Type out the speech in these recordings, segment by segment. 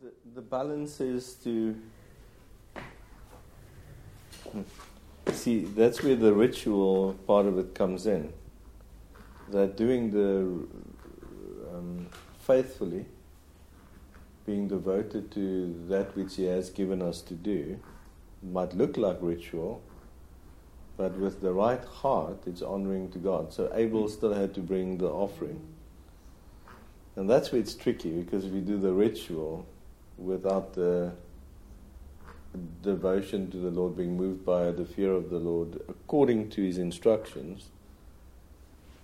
the, the balance is to hmm, see that's where the ritual part of it comes in. That doing the um, faithfully, being devoted to that which He has given us to do, might look like ritual, but with the right heart, it's honoring to God. So Abel still had to bring the offering. And that's where it's tricky because if you do the ritual without the devotion to the Lord, being moved by the fear of the Lord according to His instructions,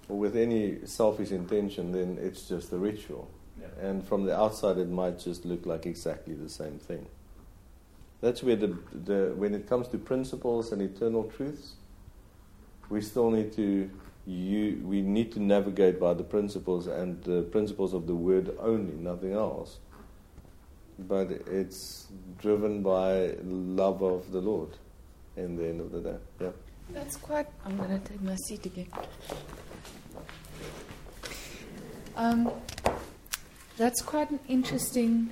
or with any selfish intention, then it's just a ritual. Yeah. And from the outside, it might just look like exactly the same thing. That's where the, the when it comes to principles and eternal truths, we still need to you, we need to navigate by the principles and the principles of the word only, nothing else. But it's driven by love of the Lord in the end of the day. Yeah. That's quite. I'm going to take my seat again. Um, that's quite an interesting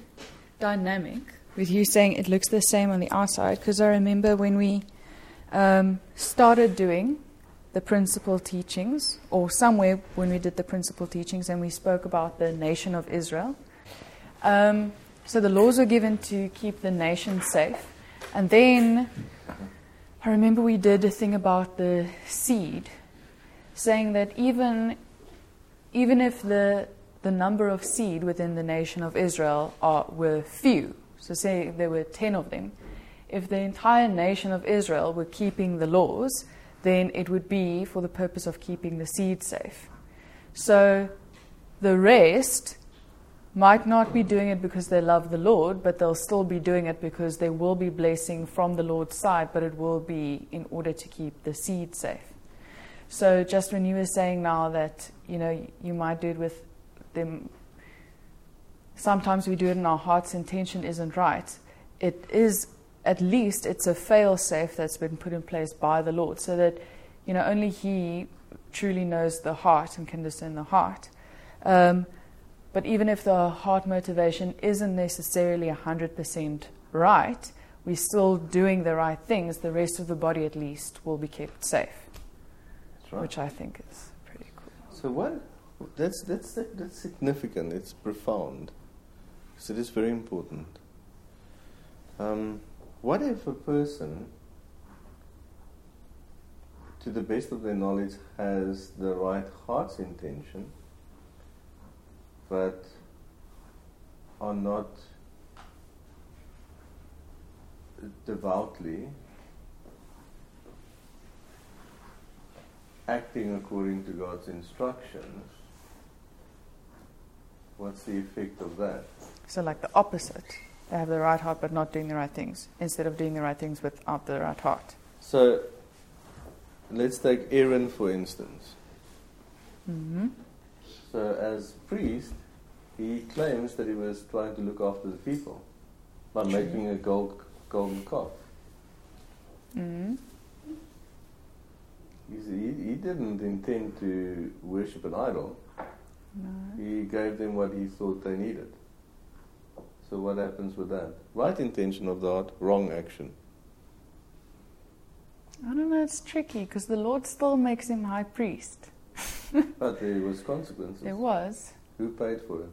dynamic with you saying it looks the same on the outside. Because I remember when we um, started doing the principal teachings, or somewhere when we did the principal teachings and we spoke about the nation of Israel. Um, so the laws were given to keep the nation safe. And then I remember we did a thing about the seed, saying that even, even if the, the number of seed within the nation of Israel are, were few, so say there were 10 of them, if the entire nation of Israel were keeping the laws, then it would be for the purpose of keeping the seed safe. So the rest might not be doing it because they love the Lord, but they'll still be doing it because they will be blessing from the Lord's side, but it will be in order to keep the seed safe. So just when you were saying now that, you know, you might do it with them sometimes we do it and our heart's intention isn't right. It is at least it's a fail safe that's been put in place by the Lord so that you know only He truly knows the heart and can discern the heart. Um, but even if the heart motivation isn't necessarily 100% right, we're still doing the right things. The rest of the body, at least, will be kept safe, right. which I think is pretty cool. So what? That's that's that's significant. It's profound. So it is very important. Um, what if a person, to the best of their knowledge, has the right heart's intention, but are not devoutly acting according to God's instructions? What's the effect of that? So, like the opposite. They have the right heart but not doing the right things, instead of doing the right things without the right heart. So, let's take Aaron for instance. Mm-hmm. So, as priest, he claims that he was trying to look after the people by True. making a gold, golden calf. Mm-hmm. He, he didn't intend to worship an idol. No. He gave them what he thought they needed. So what happens with that? Right intention of the heart, wrong action. I don't know, it's tricky because the Lord still makes him high priest. But there was consequences. There was. Who paid for it?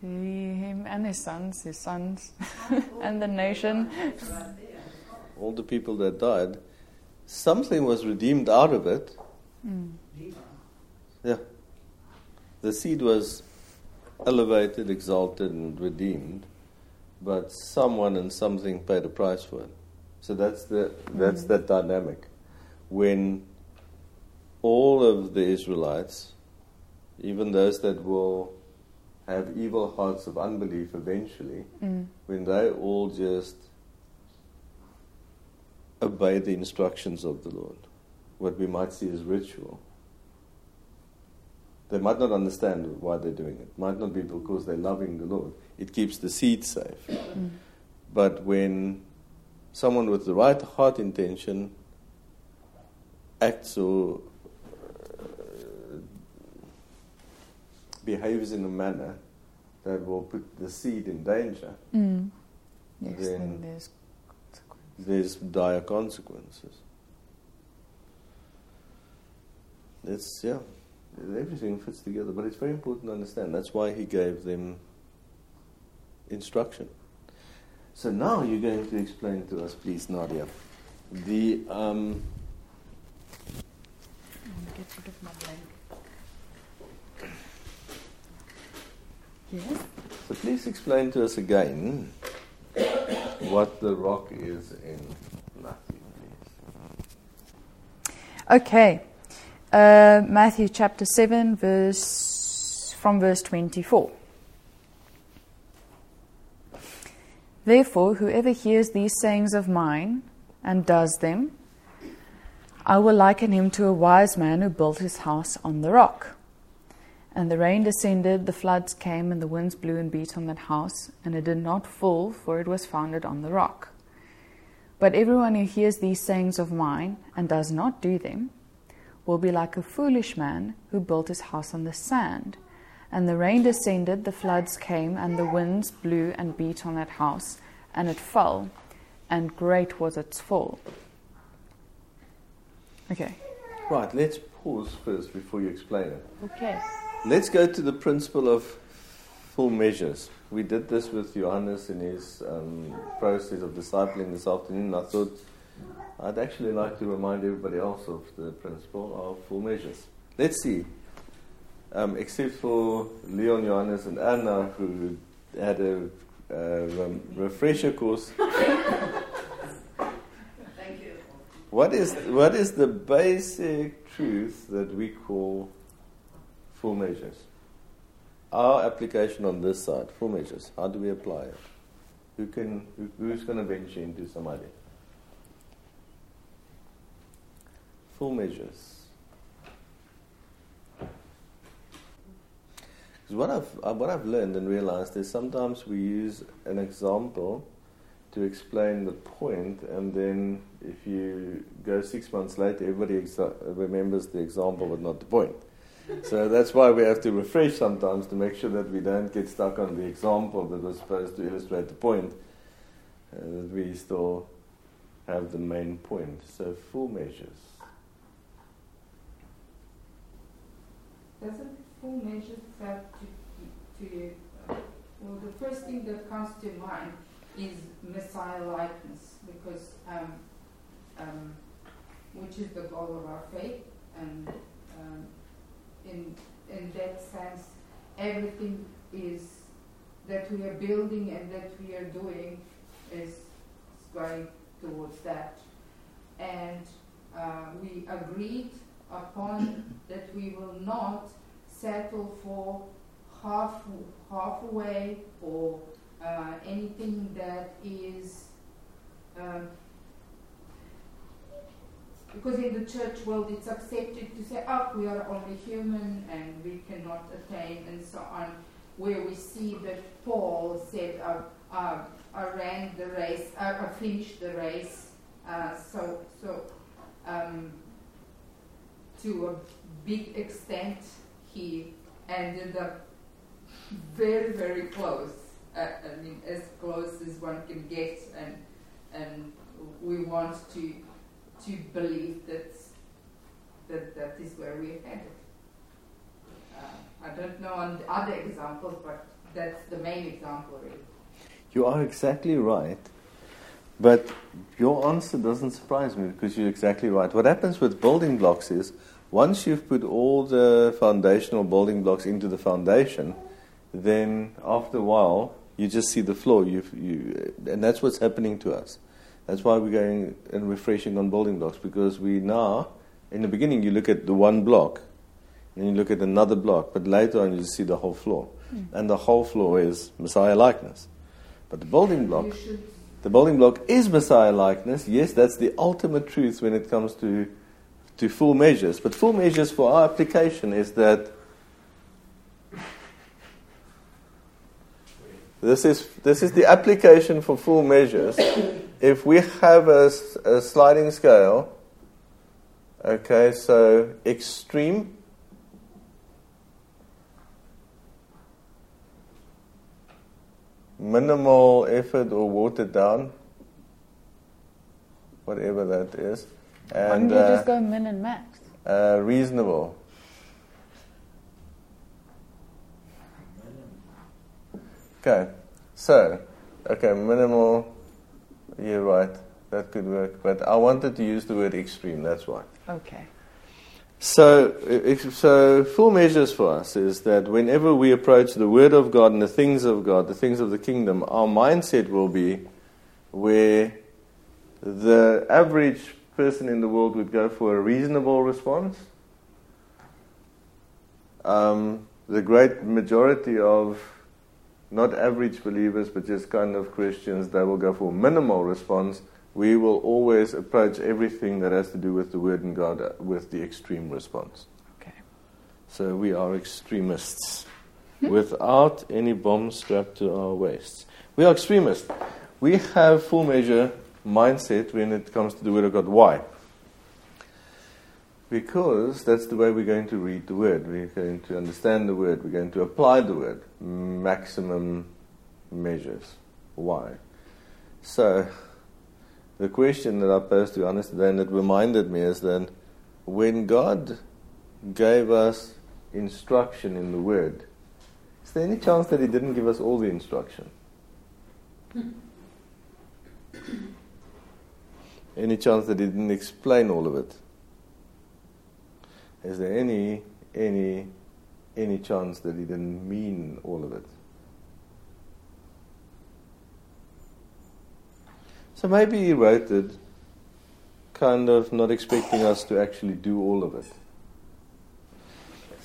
He, him and his sons, his sons, and the nation. All the people that died. Something was redeemed out of it. Mm. Yeah. The seed was elevated, exalted, and redeemed, but someone and something paid a price for it. So that's the that's Mm. that dynamic. When all of the Israelites, even those that will have evil hearts of unbelief eventually, Mm. when they all just obey the instructions of the Lord, what we might see as ritual. They might not understand why they're doing it. Might not be because they're loving the Lord. It keeps the seed safe. Mm. But when someone with the right heart intention acts or behaves in a manner that will put the seed in danger, Mm. Yes, Then- then there's there's dire consequences. It's yeah, everything fits together, but it's very important to understand. That's why he gave them instruction. So now you're going to explain to us, please, Nadia, the um, Get rid of my blank. Yes. So please explain to us again what the rock is in Matthew, please. Okay. Uh, Matthew chapter 7, verse from verse 24. Therefore, whoever hears these sayings of mine and does them, I will liken him to a wise man who built his house on the rock. And the rain descended, the floods came, and the winds blew and beat on that house, and it did not fall, for it was founded on the rock. But everyone who hears these sayings of mine and does not do them will be like a foolish man who built his house on the sand. And the rain descended, the floods came, and the winds blew and beat on that house, and it fell, and great was its fall. Okay. Right, let's pause first before you explain it. Okay. Let's go to the principle of full measures. We did this with Johannes in his um, process of discipling this afternoon. I thought I'd actually like to remind everybody else of the principle of full measures. Let's see. Um, except for Leon, Johannes, and Anna, who had a uh, rem- refresher course. Thank you. What is what is the basic truth that we call full measures? Our application on this side, full measures. How do we apply it? Who can who, who's going to venture into idea? Full measures. Because what I've uh, what I've learned and realized is sometimes we use an example to explain the point, and then if you go six months later, everybody exa- remembers the example but not the point. So that's why we have to refresh sometimes to make sure that we don't get stuck on the example that was supposed to illustrate the point, uh, that we still have the main point. So full measures. Doesn't full measures have to, to uh, well, the first thing that comes to mind is Messiah likeness, because um, um, which is the goal of our faith, and um, in in that sense, everything is that we are building and that we are doing is going towards that, and uh, we agreed upon that we will not settle for half halfway or uh, anything that is um, because in the church world it's accepted to say, oh, we are only human and we cannot attain and so on. Where we see that Paul said, uh, I ran the race, I finished the race. Uh, so, so um, to a big extent, he ended up very, very close. Uh, I mean, as close as one can get, and and we want to to believe that that that is where we are headed. Uh, I don't know on the other examples, but that's the main example, really. You are exactly right. But your answer doesn't surprise me because you're exactly right. What happens with building blocks is once you've put all the foundational building blocks into the foundation, then after a while you just see the floor. You, you, and that's what's happening to us. That's why we're going and refreshing on building blocks because we now, in the beginning, you look at the one block, and you look at another block, but later on you see the whole floor, hmm. and the whole floor is Messiah likeness. But the building block the building block is Messiah likeness. Yes, that's the ultimate truth when it comes to, to full measures. But full measures for our application is that this is, this is the application for full measures. if we have a sliding scale, okay, so extreme minimal effort or watered down, whatever that is, And, Why don't you just uh, go min and max? uh, reasonable. Okay, so okay, minimal. You're right. That could work, but I wanted to use the word extreme. That's why. Okay. So, if, so full measures for us is that whenever we approach the Word of God and the things of God, the things of the kingdom, our mindset will be where the average person in the world would go for a reasonable response. Um, the great majority of not average believers, but just kind of Christians, they will go for minimal response. We will always approach everything that has to do with the Word and God uh, with the extreme response. Okay. So we are extremists without any bomb strapped to our waists. We are extremists. We have full measure mindset when it comes to the Word of God. Why? Because that's the way we're going to read the Word. We're going to understand the Word. We're going to apply the Word. Maximum measures. Why? So, the question that I posed to Hannes today and that reminded me is then when God gave us instruction in the Word, is there any chance that He didn't give us all the instruction? Any chance that He didn't explain all of it? Is there any any any chance that He didn't mean all of it? So maybe He wrote it kind of not expecting us to actually do all of it.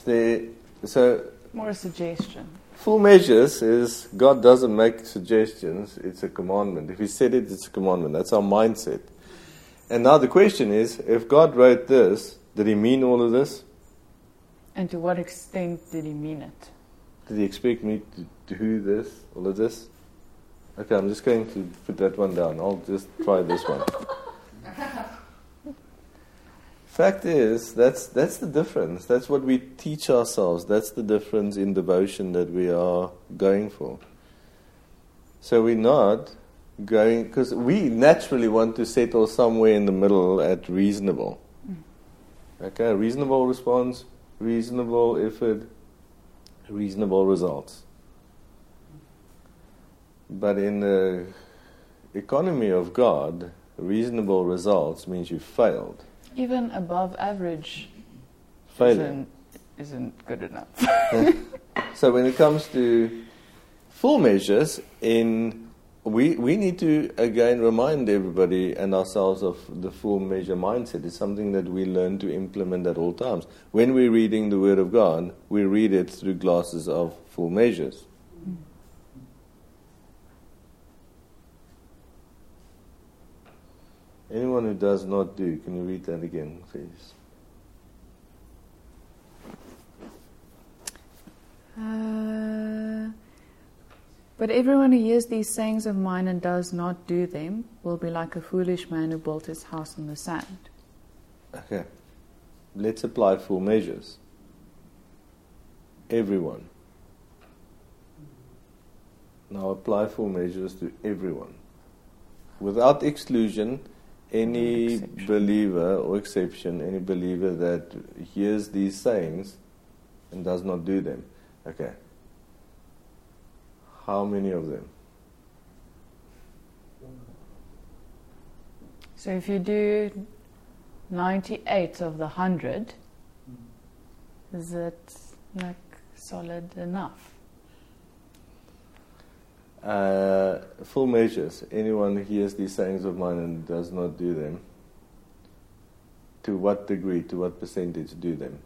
there, so More a suggestion. Full measures is God doesn't make suggestions, it's a commandment. If He said it, it's a commandment. That's our mindset. And now the question is if God wrote this, did He mean all of this? And to what extent did he mean it? Did He expect me to do this, all of this? Okay, I'm just going to put that one down. I'll just try this one. Fact is, that's, that's the difference. That's what we teach ourselves. That's the difference in devotion that we are going for. So we're not going, because we naturally want to settle somewhere in the middle at reasonable. Okay, reasonable response, reasonable effort, reasonable results. But in the economy of God, reasonable results means you failed. Even above average Failure. isn't, isn't good enough. So when it comes to full measures, in we we need to again remind everybody and ourselves of the full measure mindset. It's something that we learn to implement at all times. When we're reading the Word of God, we read it through glasses of full measures. Anyone who does not do, can you read that again, please? Uh, but everyone who hears these sayings of mine and does not do them will be like a foolish man who built his house on the sand. Okay. Let's apply full measures. Everyone. Now apply full measures to everyone. Without exclusion, any Exception. believer or exception, any believer that hears these sayings and does not do them. Okay. How many of them? So if you do 98 of the 100, is it like solid enough? Uh, full measures. Anyone who hears these sayings of mine and does not do them, to what degree, to what percentage do them?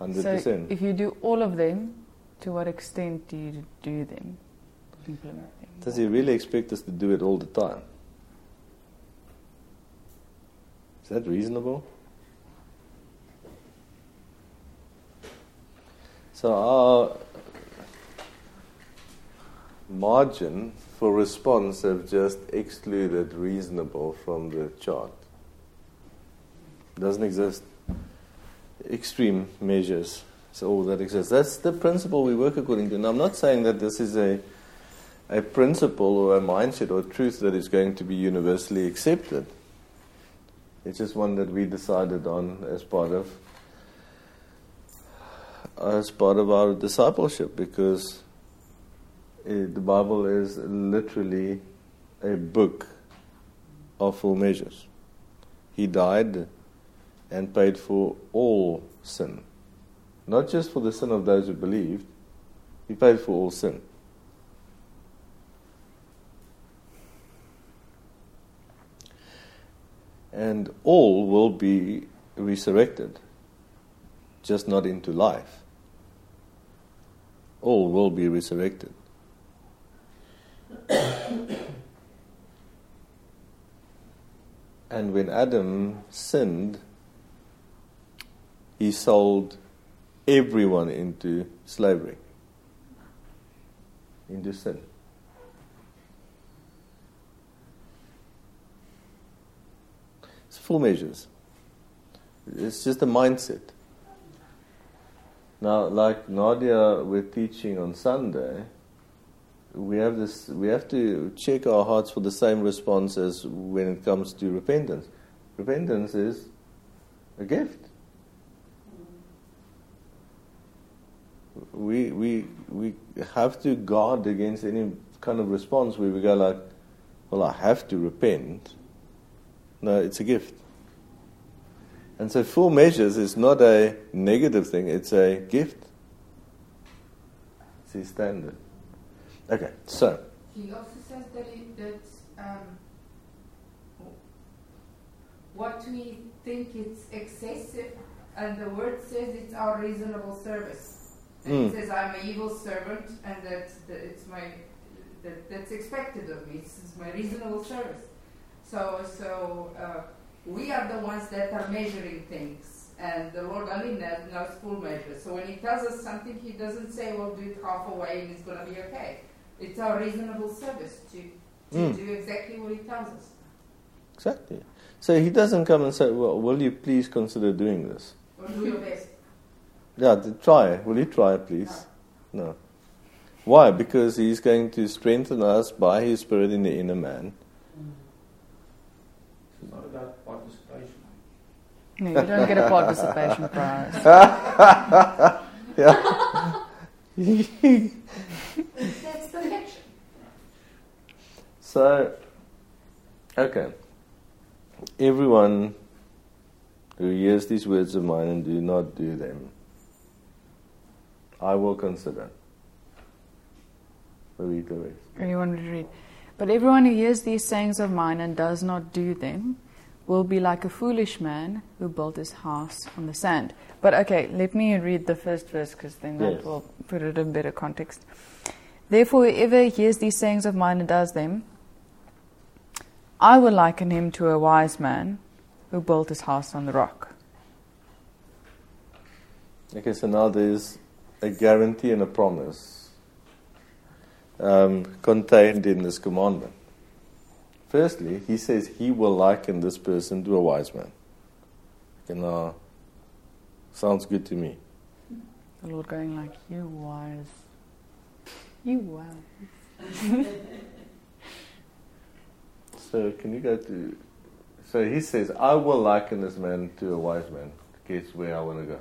100%. So if you do all of them, to what extent do you do them? Implement them? Does he really expect us to do it all the time? Is that reasonable? So our margin for response have just excluded reasonable from the chart. Doesn't exist. Extreme measures It's all that exists. That's the principle we work according to. And I'm not saying that this is a a principle or a mindset or a truth that is going to be universally accepted. It's just one that we decided on as part of as part of our discipleship because it, the Bible is literally a book of full measures. He died and paid for all sin. Not just for the sin of those who believed, he paid for all sin. And all will be resurrected, just not into life. All will be resurrected. and when Adam sinned, he sold everyone into slavery, into sin. It's full measures. It's just a mindset. Now, like Nadia, we're teaching on Sunday. We have this. We have to check our hearts for the same response as when it comes to repentance. Repentance is a gift. We we we have to guard against any kind of response where we go like, "Well, I have to repent." No, it's a gift. And so full measures is not a negative thing, it's a gift. It's his standard. Okay, so. He also says that, that um, what we think is excessive, and the word says it's our reasonable service. And Mm. It says I'm an evil servant, and that, that it's my that, that's expected of me. Is my reasonable service. So so uh, we are the ones that are measuring things, and the Lord only knows, full measure. So when He tells us something, He doesn't say, "Well, do it halfway and it's going to be okay." It's our reasonable service to to Mm. do exactly what He tells us. Exactly. So he doesn't come and say, Well, will you please consider doing this? Or do your best. Yeah, try. Will you try, please? No. Why? Because he's going to strengthen us by his spirit in the inner man. It's not about participation. No, you don't get a participation prize. yeah. That's perfection. So, okay. Everyone who hears these words of mine and do not do them, I will consider. Read the rest. Anyone to read. But everyone who hears these sayings of mine and does not do them will be like a foolish man who built his house on the sand. But okay, let me read the first verse because then that Yes. will put it in better context. Therefore, whoever hears these sayings of mine and does them, I will liken him to a wise man who built his house on the rock. Okay, so now there's a guarantee and a promise um, contained in this commandment. Firstly, he says he will liken this person to a wise man. Okay, now, sounds good to me. The Lord going like, you wise. You wise. So, can you go to. So, he says, I will liken this man to a wise man. Guess where I want to go?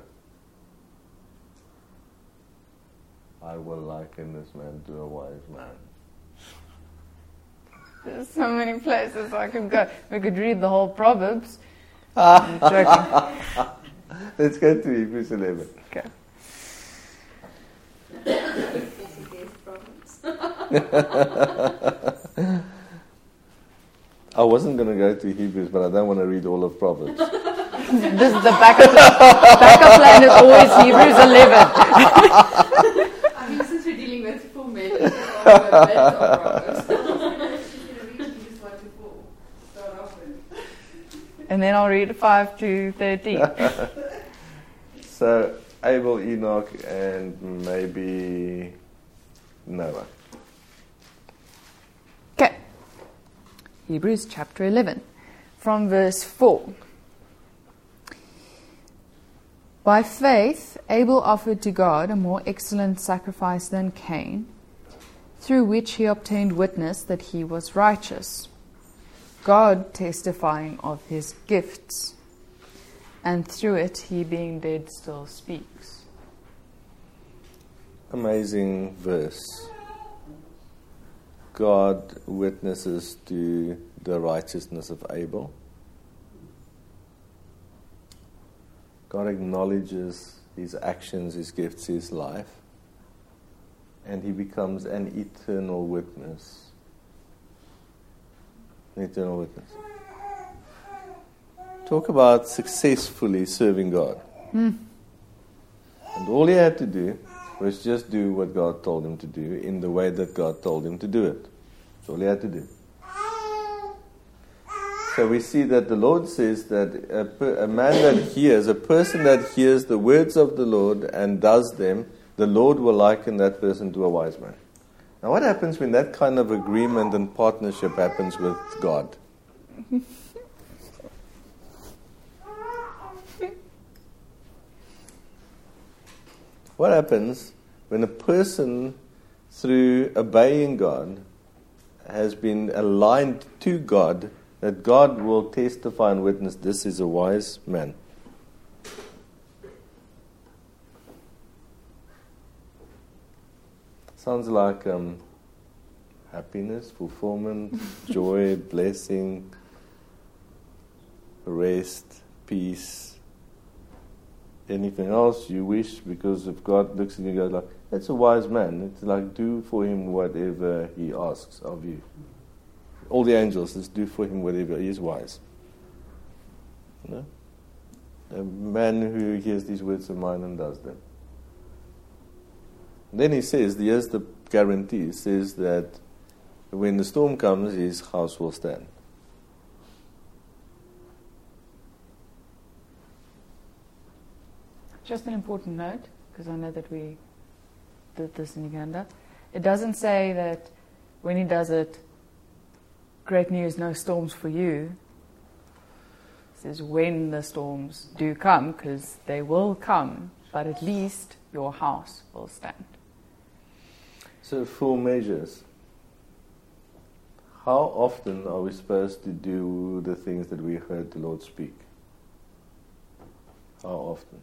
I will liken this man to a wise man. There's so many places I could go. We could read the whole Proverbs. Let's go to Hebrews 11. Okay. I wasn't going to go to Hebrews, but I don't want to read all of Proverbs. This is the backup plan. backup plan is always Hebrews 11. And then I'll read 5 to 13. So, Abel, Enoch, and maybe Noah. Okay. Hebrews chapter 11, from verse 4. By faith, Abel offered to God a more excellent sacrifice than Cain, through which he obtained witness that he was righteous, God testifying of his gifts, and through it he being dead still speaks. Amazing verse. God witnesses to the righteousness of Abel. God acknowledges his actions, his gifts, his life, and he becomes an eternal witness. An eternal witness. Talk about successfully serving God. Mm. And all he had to do was just do what God told him to do in the way that God told him to do it. That's all he had to do. So we see that the Lord says that a, a, man that hears, a person that hears the words of the Lord and does them, the Lord will liken that person to a wise man. Now, what happens when that kind of agreement and partnership happens with God? what happens when a person, through obeying God, has been aligned to God? that God will testify and witness this is a wise man. Sounds like um, happiness, fulfillment, joy, blessing, rest, peace, anything else you wish because if God looks at you and goes like, that's a wise man. It's like do for him whatever he asks of you all the angels, let's do for him whatever. He is wise. You know? A man who hears these words of mine and does them. Then he says, here's the guarantee, he says that when the storm comes, his house will stand. Just an important note, because I know that we did this in Uganda. It doesn't say that when he does it, great news, no storms for you. It says when the storms do come, because they will come, but at least your house will stand. So, full measures. How often are we supposed to do the things that we heard the Lord speak? How often?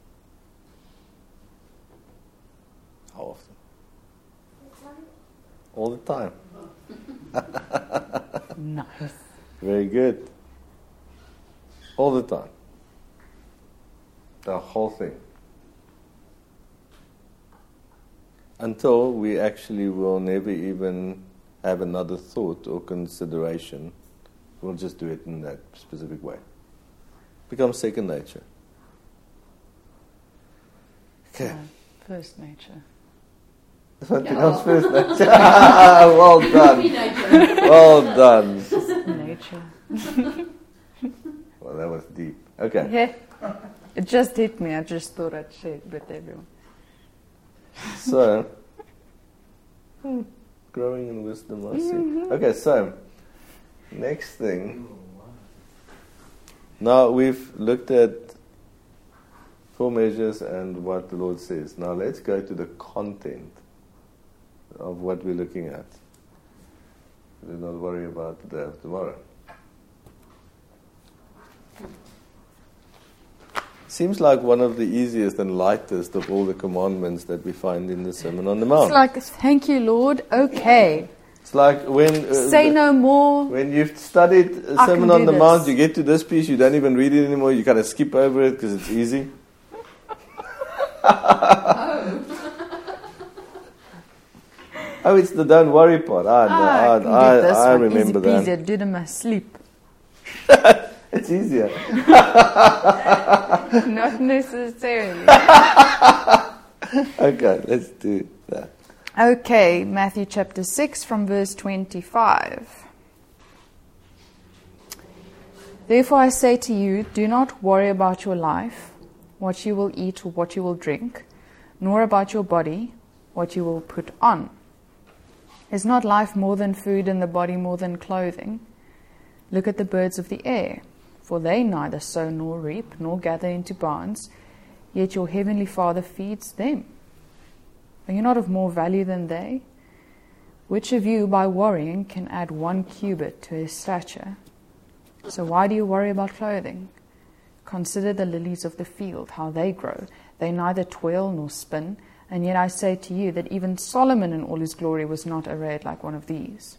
How often? All the time. nice. Very good. All the time. The whole thing. Until we actually will never even have another thought or consideration. We'll just do it in that specific way. Becomes second nature. Okay. Yeah, first nature. What Yeah. becomes first nature? well done. Well done. Nature. Well, that was deep. Okay. Yeah. It just hit me. I just thought I'd share it with everyone. So, growing in wisdom, I see. Mm-hmm. Okay, so, next thing. Now we've looked at full measures and what the Lord says. Now let's go to the content of what we're looking at. Do not worry about the day of tomorrow. Seems like one of the easiest and lightest of all the commandments that we find in the Sermon on the Mount. It's like, thank you, Lord. Okay. It's like when uh, Say no more. when you've studied I Sermon on the this. Mount, you get to this piece, you don't even read it anymore. You kind of skip over it because it's easy. Oh, it's the don't worry part. Ah, Ah, I I, can I, do this I one. remember Easy peasy. that. I did in my sleep. It's easier. Not necessarily. Okay, let's do that. Okay, Matthew chapter 6 from verse 25. Therefore I say to you, do not worry about your life, what you will eat or what you will drink, nor about your body, what you will put on. Is not life more than food and the body more than clothing? Look at the birds of the air, for they neither sow nor reap nor gather into barns, yet your heavenly Father feeds them. Are you not of more value than they? Which of you, by worrying, can add one cubit to his stature? So why do you worry about clothing? Consider the lilies of the field, how they grow. They neither toil nor spin, and yet I say to you that even Solomon in all his glory was not arrayed like one of these.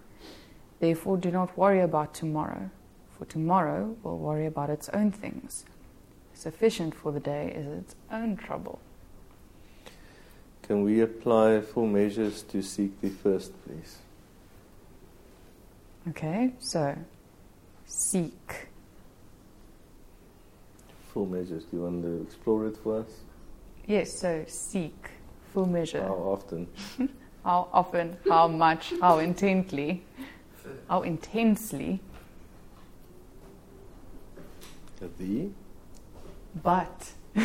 Therefore, do not worry about tomorrow, for tomorrow will worry about its own things. Sufficient for the day is its own trouble. Can we apply full measures to seek the first, please? Okay, so seek. Full measures. Do you want to explore it for us? Yes, so seek. Full measure. How often? How often, how much, how intently, how intensely, Thee? but.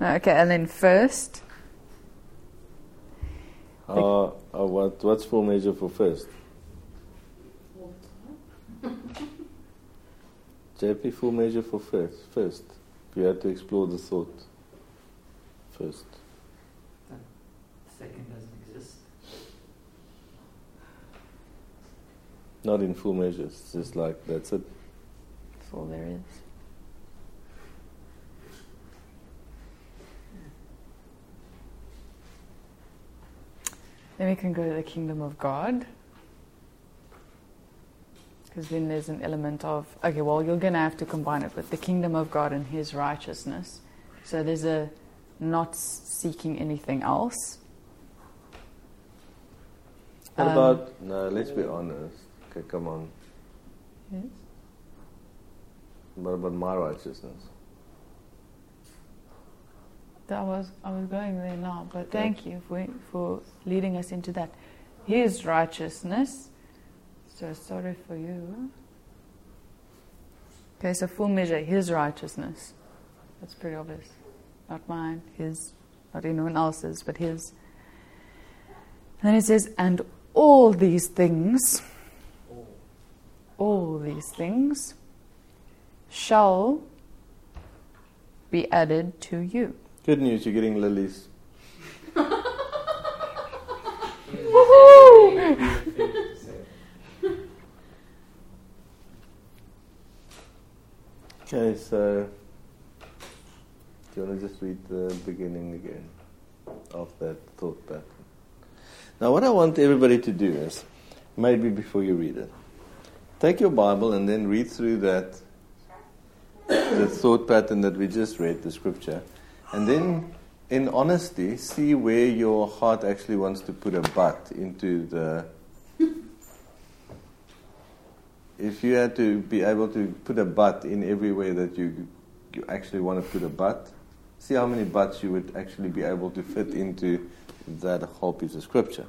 okay, and then first, Uh, uh, what, what's full measure for first? JP, full measure for first. First. If you had to explore the thought. First. Second doesn't exist. Not in full measures. It's just like, that's it. that's all there is. Then we can go to the kingdom of God. Because then there's an element of, okay, well, you're going to have to combine it with the kingdom of God and His righteousness. So there's a not seeking anything else. What Um, about, no, let's be honest. Okay, come on. Yes. What about my righteousness? That was I was going there now, but Okay. thank you for for leading us into that. His righteousness. So sorry for you. Okay, so full measure, his righteousness. That's pretty obvious. Not mine, his, not anyone else's, but his. And then it says, and all these things, all these things shall be added to you. Good news, you're getting lilies. Okay, so do you want to just read the beginning again of that thought pattern? Now, what I want everybody to do is, maybe before you read it, take your Bible and then read through that the thought pattern that we just read, the scripture, and then, in honesty, see where your heart actually wants to put a butt into the. If you had to be able to put a butt in every way that you, you actually want to put a butt, see how many buts you would actually be able to fit into that whole piece of scripture.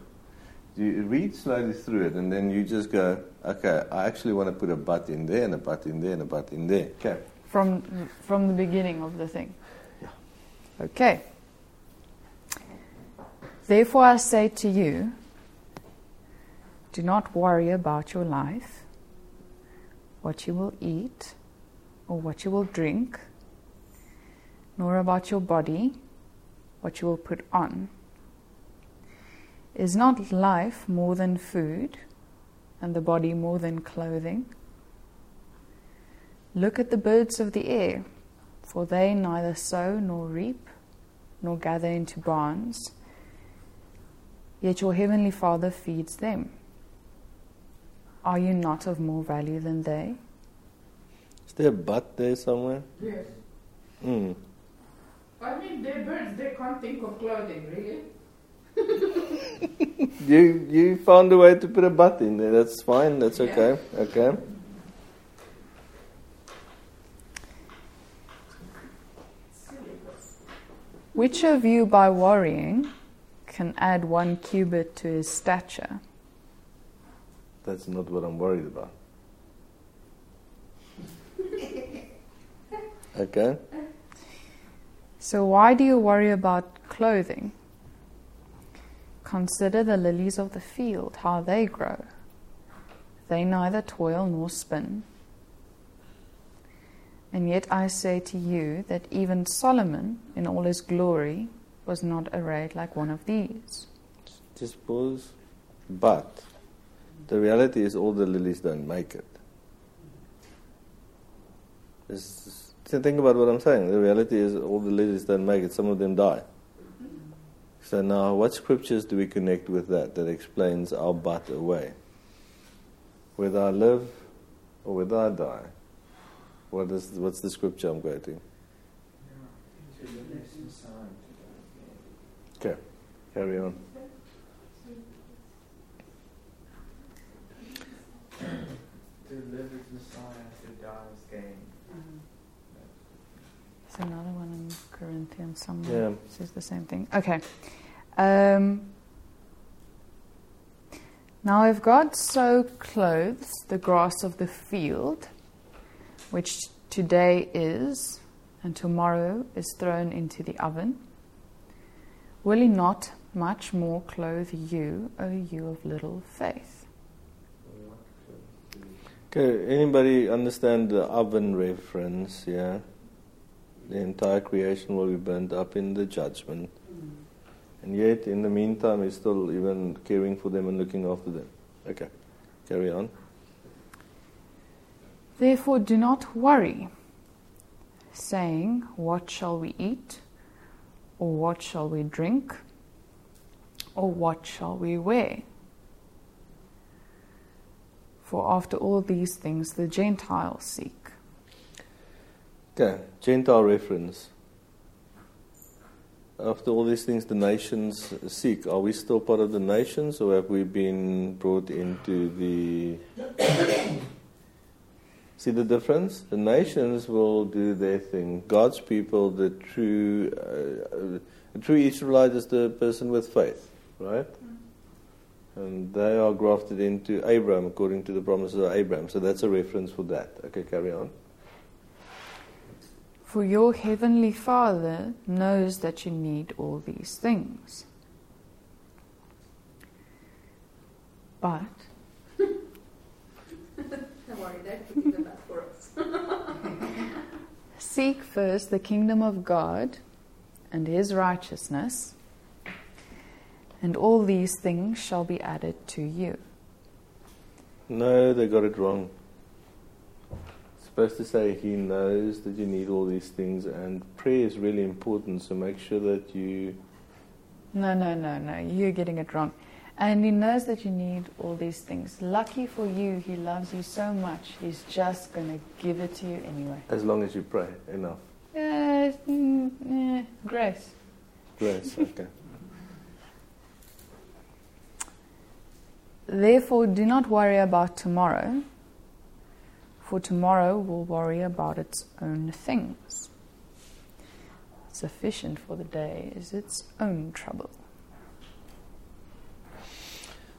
You read slowly through it, and then you just go, okay, I actually want to put a but in there, and a but in there, and a but in there. Okay. From from the beginning of the thing. Yeah. Okay. Therefore I say to you, do not worry about your life, what you will eat, or what you will drink, nor about your body, what you will put on. Is not life more than food, and the body more than clothing? Look at the birds of the air, for they neither sow nor reap, nor gather into barns, yet your heavenly Father feeds them. Are you not of more value than they? Is there a but there somewhere? Yes. Mm. I mean, they're birds, they can't think of clothing, really. You you found a way to put a but in there. That's fine. That's Yeah. okay. Okay. Which of you, by worrying, can add one cubit to his stature? That's not what I'm worried about. Okay? So, why do you worry about clothing? Consider the lilies of the field, how they grow. They neither toil nor spin. And yet I say to you that even Solomon, in all his glory, was not arrayed like one of these. Just pause. But the reality is, all the lilies don't make it. Just think about what I'm saying. The reality is, all the lilies don't make it. Some of them die. So now, what scriptures do we connect with that that explains our but away? Whether I live or whether I die, what is what's the scripture I'm quoting? Okay, carry on. To live as Messiah, to die as gain. There's another one in Corinthians somewhere. Yeah. Says the same thing. Okay. Um, now, if God so clothes the grass of the field, which today is and tomorrow is thrown into the oven, will He not much more clothe you, O you of little faith? Okay, anybody understand the oven reference? Yeah, the entire creation will be burnt up in the judgment, and yet in the meantime, He's still even caring for them and looking after them. Okay, carry on. Therefore, do not worry, saying, What shall we eat? Or what shall we drink? Or what shall we wear? For after all these things the Gentiles seek. Okay, Gentile reference. After all these things, the nations seek. Are we still part of the nations, or have we been brought into the? See the difference? The nations will do their thing. God's people, the true, uh, the true Israelite is the person with faith, right? And they are grafted into Abraham according to the promises of Abraham. So that's a reference for that. Okay, carry on. For your heavenly Father knows that you need all these things. But Don't worry, that could be the best for us. seek first the kingdom of God and his righteousness, and all these things shall be added to you. No, they got it wrong. Supposed to say he knows that you need all these things, and prayer is really important. So make sure that you. No, no, no, no, you're getting it wrong. And he knows that you need all these things. Lucky for you, he loves you so much, he's just going to give it to you anyway. As long as you pray enough. Uh, mm, eh, grace. Grace, okay. Therefore, do not worry about tomorrow, for tomorrow will worry about its own things. Sufficient for the day is its own trouble.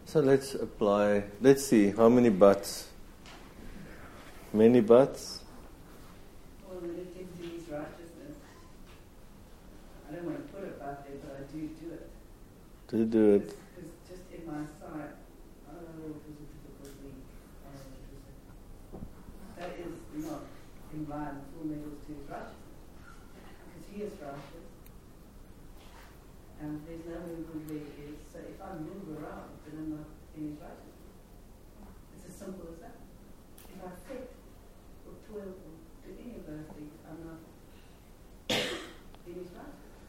So let's apply. Let's see how many buts. Many buts. Well, relating to his righteousness, I don't want to put it back there, but I do do it. To do it. Because just in my sight, oh, it was a difficult week. Oh, it was a- that is not in line with full measures to his righteousness. Because he is righteous. And there's no movement is. So if I move around, then I'm not in his righteousness. It's as simple as that. If I fret or toil or do any of those things, I'm not in his righteousness.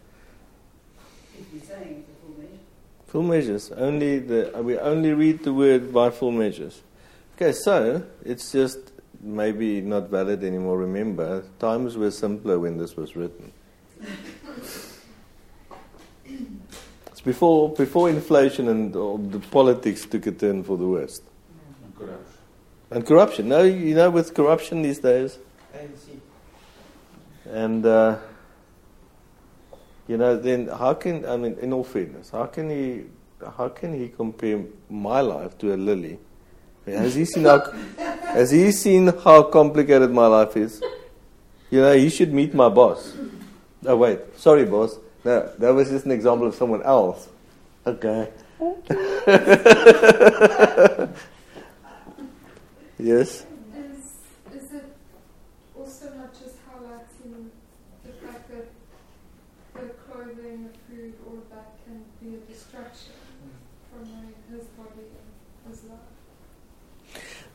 If you're saying it's a full measure. Full measures. Only the we only read the word by full measures. Okay, so it's just maybe not valid anymore. Remember, times were simpler when this was written. It's before before inflation and all the politics took a turn for the worst. And corruption. And corruption. No, you know, with corruption these days, and uh, You know, then how can I mean, in all fairness, how can he, how can he compare my life to a lily? Has he seen how, has he seen how complicated my life is? You know, he should meet my boss. Oh wait, sorry, boss. No, that was just an example of someone else. Okay. yes. Is, is it also not just highlighting the fact that the clothing, the food, all of that can be a distraction from knowing his body and his life?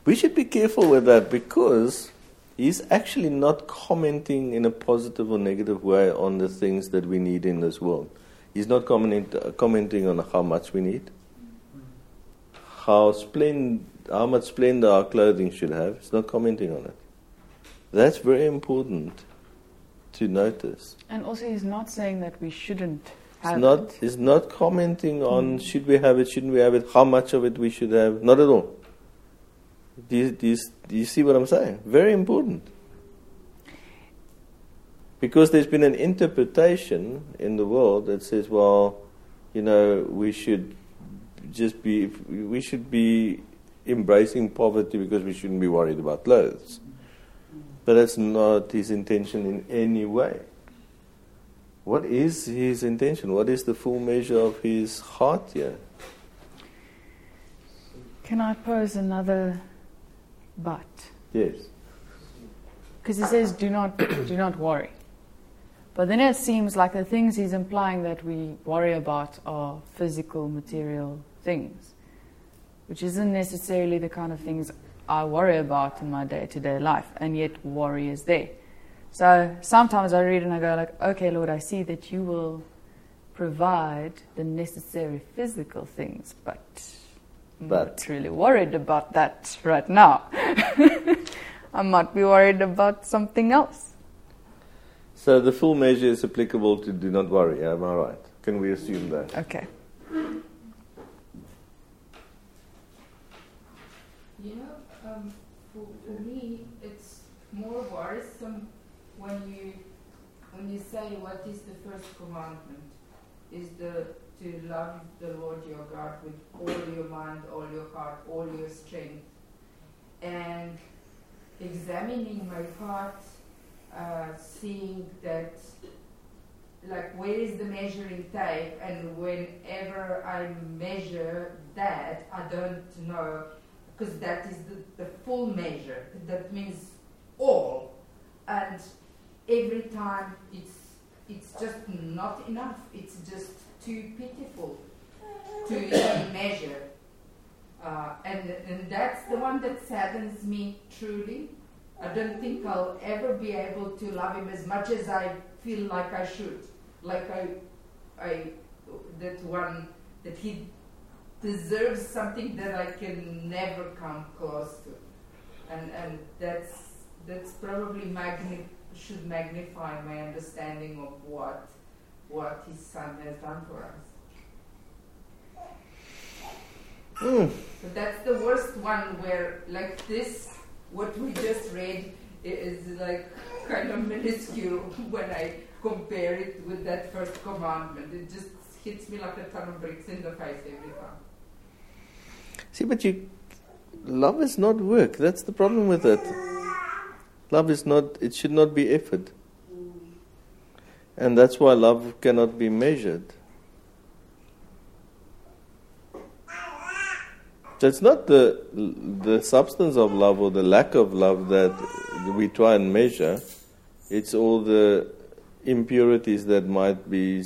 We should be careful with that because he's actually not commenting in a positive or negative way on the things that we need in this world. He's not commenting, uh, commenting on how much we need, how splend, how much splendor our clothing should have. He's not commenting on it. That's very important to notice. And also, he's not saying that we shouldn't have He's not, it. he's not commenting on hmm. should we have it, shouldn't we have it, how much of it we should have. Not at all. Do you, do you, do you see what I'm saying? Very important. Because there's been an interpretation in the world that says, well, you know, we should just be, we should be embracing poverty because we shouldn't be worried about clothes. But that's not his intention in any way. What is his intention? What is the full measure of his heart here? Can I pose another but? Yes. Because he says, "Do not, do not worry." But then it seems like the things he's implying that we worry about are physical, material things, which isn't necessarily the kind of things I worry about in my day-to-day life, and yet worry is there. So sometimes I read and I go like, "Okay, Lord, I see that you will provide the necessary physical things, but." I'm But- not really worried about that right now. I might be worried about something else. So the full measure is applicable to do not worry, am I right? Can we assume that? Okay. You know, um, for, for me, it's more worrisome when you when you say what is the first commandment is the to love the Lord your God with all your mind, all your heart, all your strength, and examining my heart, uh, seeing that like where is the measuring tape, and whenever I measure that, I don't know because that is the, the full measure. That means all, and every time it's it's just not enough. It's just too pitiful to even measure, uh, and and that's the one that saddens me truly. I don't think I'll ever be able to love him as much as I feel like I should, like I, I, that one that he deserves something that I can never come close to, and and that's that's probably magni- should magnify my understanding of what what his son has done for us. Mm. So that's the worst one where like this, what we just read is like kind of minuscule when I compare it with that first commandment. It just hits me like a ton of bricks in the face every time. See, but you, love is not work. That's the problem with it. Love is not. It should not be effort, and that's why love cannot be measured. So it's not the the substance of love or the lack of love that we try and measure. It's all the impurities that might be,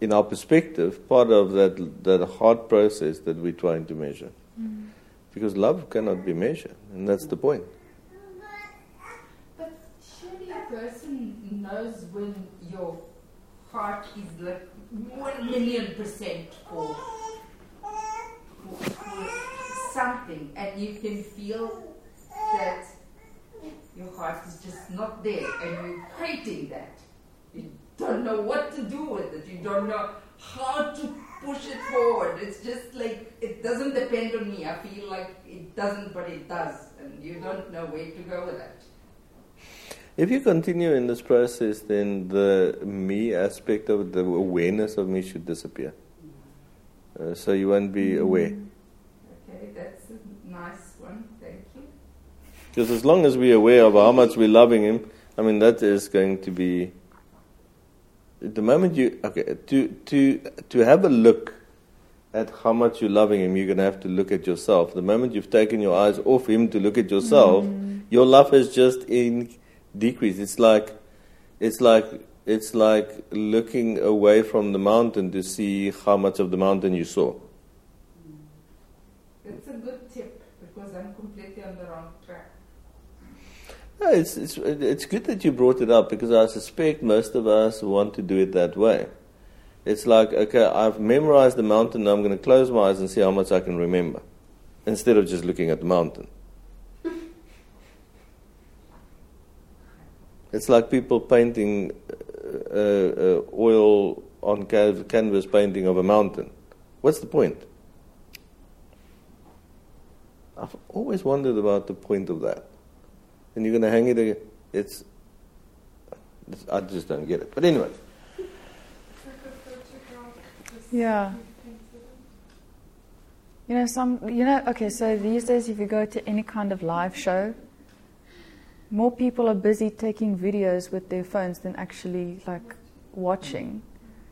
in our perspective, part of that that heart process that we're trying to measure. Mm-hmm. Because love cannot be measured, and that's the point. But surely a person knows when your heart is like one million percent for, for, for something, and you can feel that your heart is just not there, and you're hating that. You don't know what to do with it. You don't know how to push it forward. It's just like it doesn't depend on me. I feel like it doesn't, but it does, and you don't know where to go with that. If you continue in this process, then the me aspect of the awareness of me should disappear. Uh, so you won't be aware. Okay, that's a nice one. Thank you. Because as long as we're aware of how much we're loving Him, I mean, that is going to be. The moment you. Okay, to, to, to have a look at how much you're loving Him, you're going to have to look at yourself. The moment you've taken your eyes off Him to look at yourself, your love has just in decreased. It's like. It's like. It's like looking away from the mountain to see how much of the mountain you saw. It's a good tip because I'm completely on the wrong track. No, it's, it's, it's good that you brought it up because I suspect most of us want to do it that way. It's like, okay, I've memorized the mountain, now I'm going to close my eyes and see how much I can remember instead of just looking at the mountain. It's like people painting uh, uh, oil on ca- canvas painting of a mountain. What's the point? I've always wondered about the point of that and you're going to hang it again. It's, I just don't get it. But anyway, Yeah. You know, some, you know, okay, so these days if you go to any kind of live show, more people are busy taking videos with their phones than actually like watching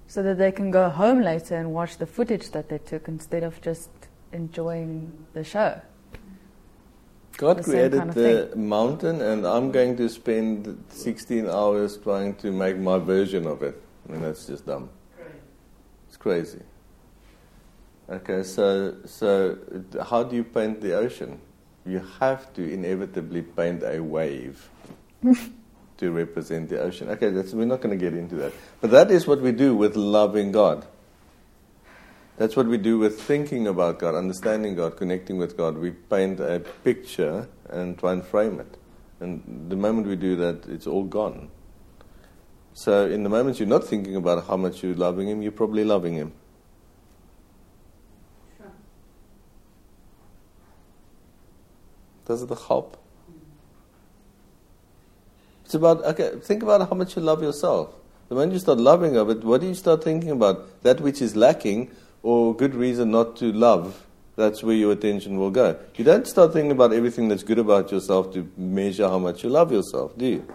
so that they can go home later and watch the footage that they took instead of just enjoying the show. God The created kind of the mountain, and I'm going to spend 16 hours trying to make my version of it. I mean, that's just dumb. It's crazy. Okay, so so how do you paint the ocean? You have to inevitably paint a wave to represent the ocean. Okay, that's, we're not going to get into that, but that is what we do with loving God. That's what we do with thinking about God, understanding God, connecting with God. We paint a picture and try and frame it. And the moment we do that, it's all gone. So, in the moments you're not thinking about how much you're loving Him, you're probably loving Him. Sure. Does it help? It's about, okay, think about how much you love yourself. The moment you start loving of it, what do you start thinking about? That which is lacking or good reason not to love, that's where your attention will go. You don't start thinking about everything that's good about yourself to measure how much you love yourself, do you?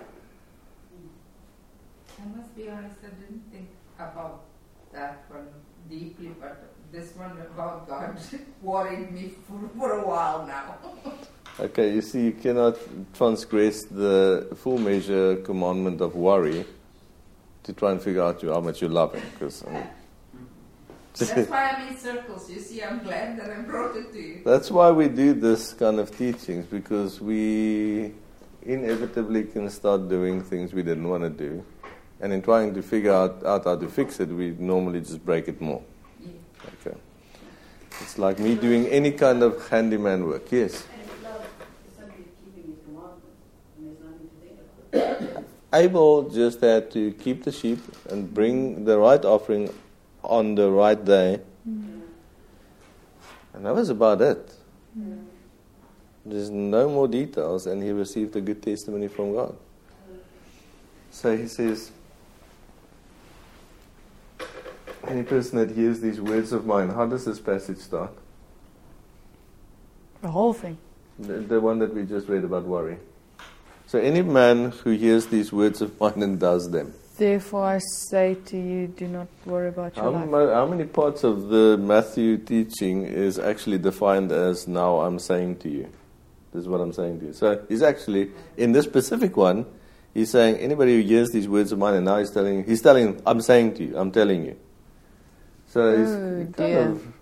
I must be honest, I didn't think about that one deeply, but this one about God worried me for, for a while now. Okay, you see, you cannot transgress the full measure commandment of worry to try and figure out how much you love Him. Because I mean, That's why I'm in circles. You see, I'm glad that I brought it to you. That's why we do this kind of teachings because we inevitably can start doing things we didn't want to do. And in trying to figure out, out how to fix it, we normally just break it more. Yeah. Okay. It's like me doing any kind of handyman work. Yes. And love is simply keeping his commandments, and there's nothing to Abel just had to keep the sheep and bring the right offering on the right day. Mm-hmm. And that was about it. Mm-hmm. There's no more details, and he received a good testimony from God. So he says, Any person that hears these words of mine, how does this passage start? The whole thing. The, the one that we just read about worry. So, any man who hears these words of mine and does them. Therefore, I say to you, do not worry about your How, life. mu- how many parts of the Matthew teaching is actually defined as now I'm saying to you? This is what I'm saying to you. So he's actually, in this specific one, he's saying anybody who hears these words of mine and now he's telling, he's telling, I'm saying to you, I'm telling you. So he's Oh, kind dear. of,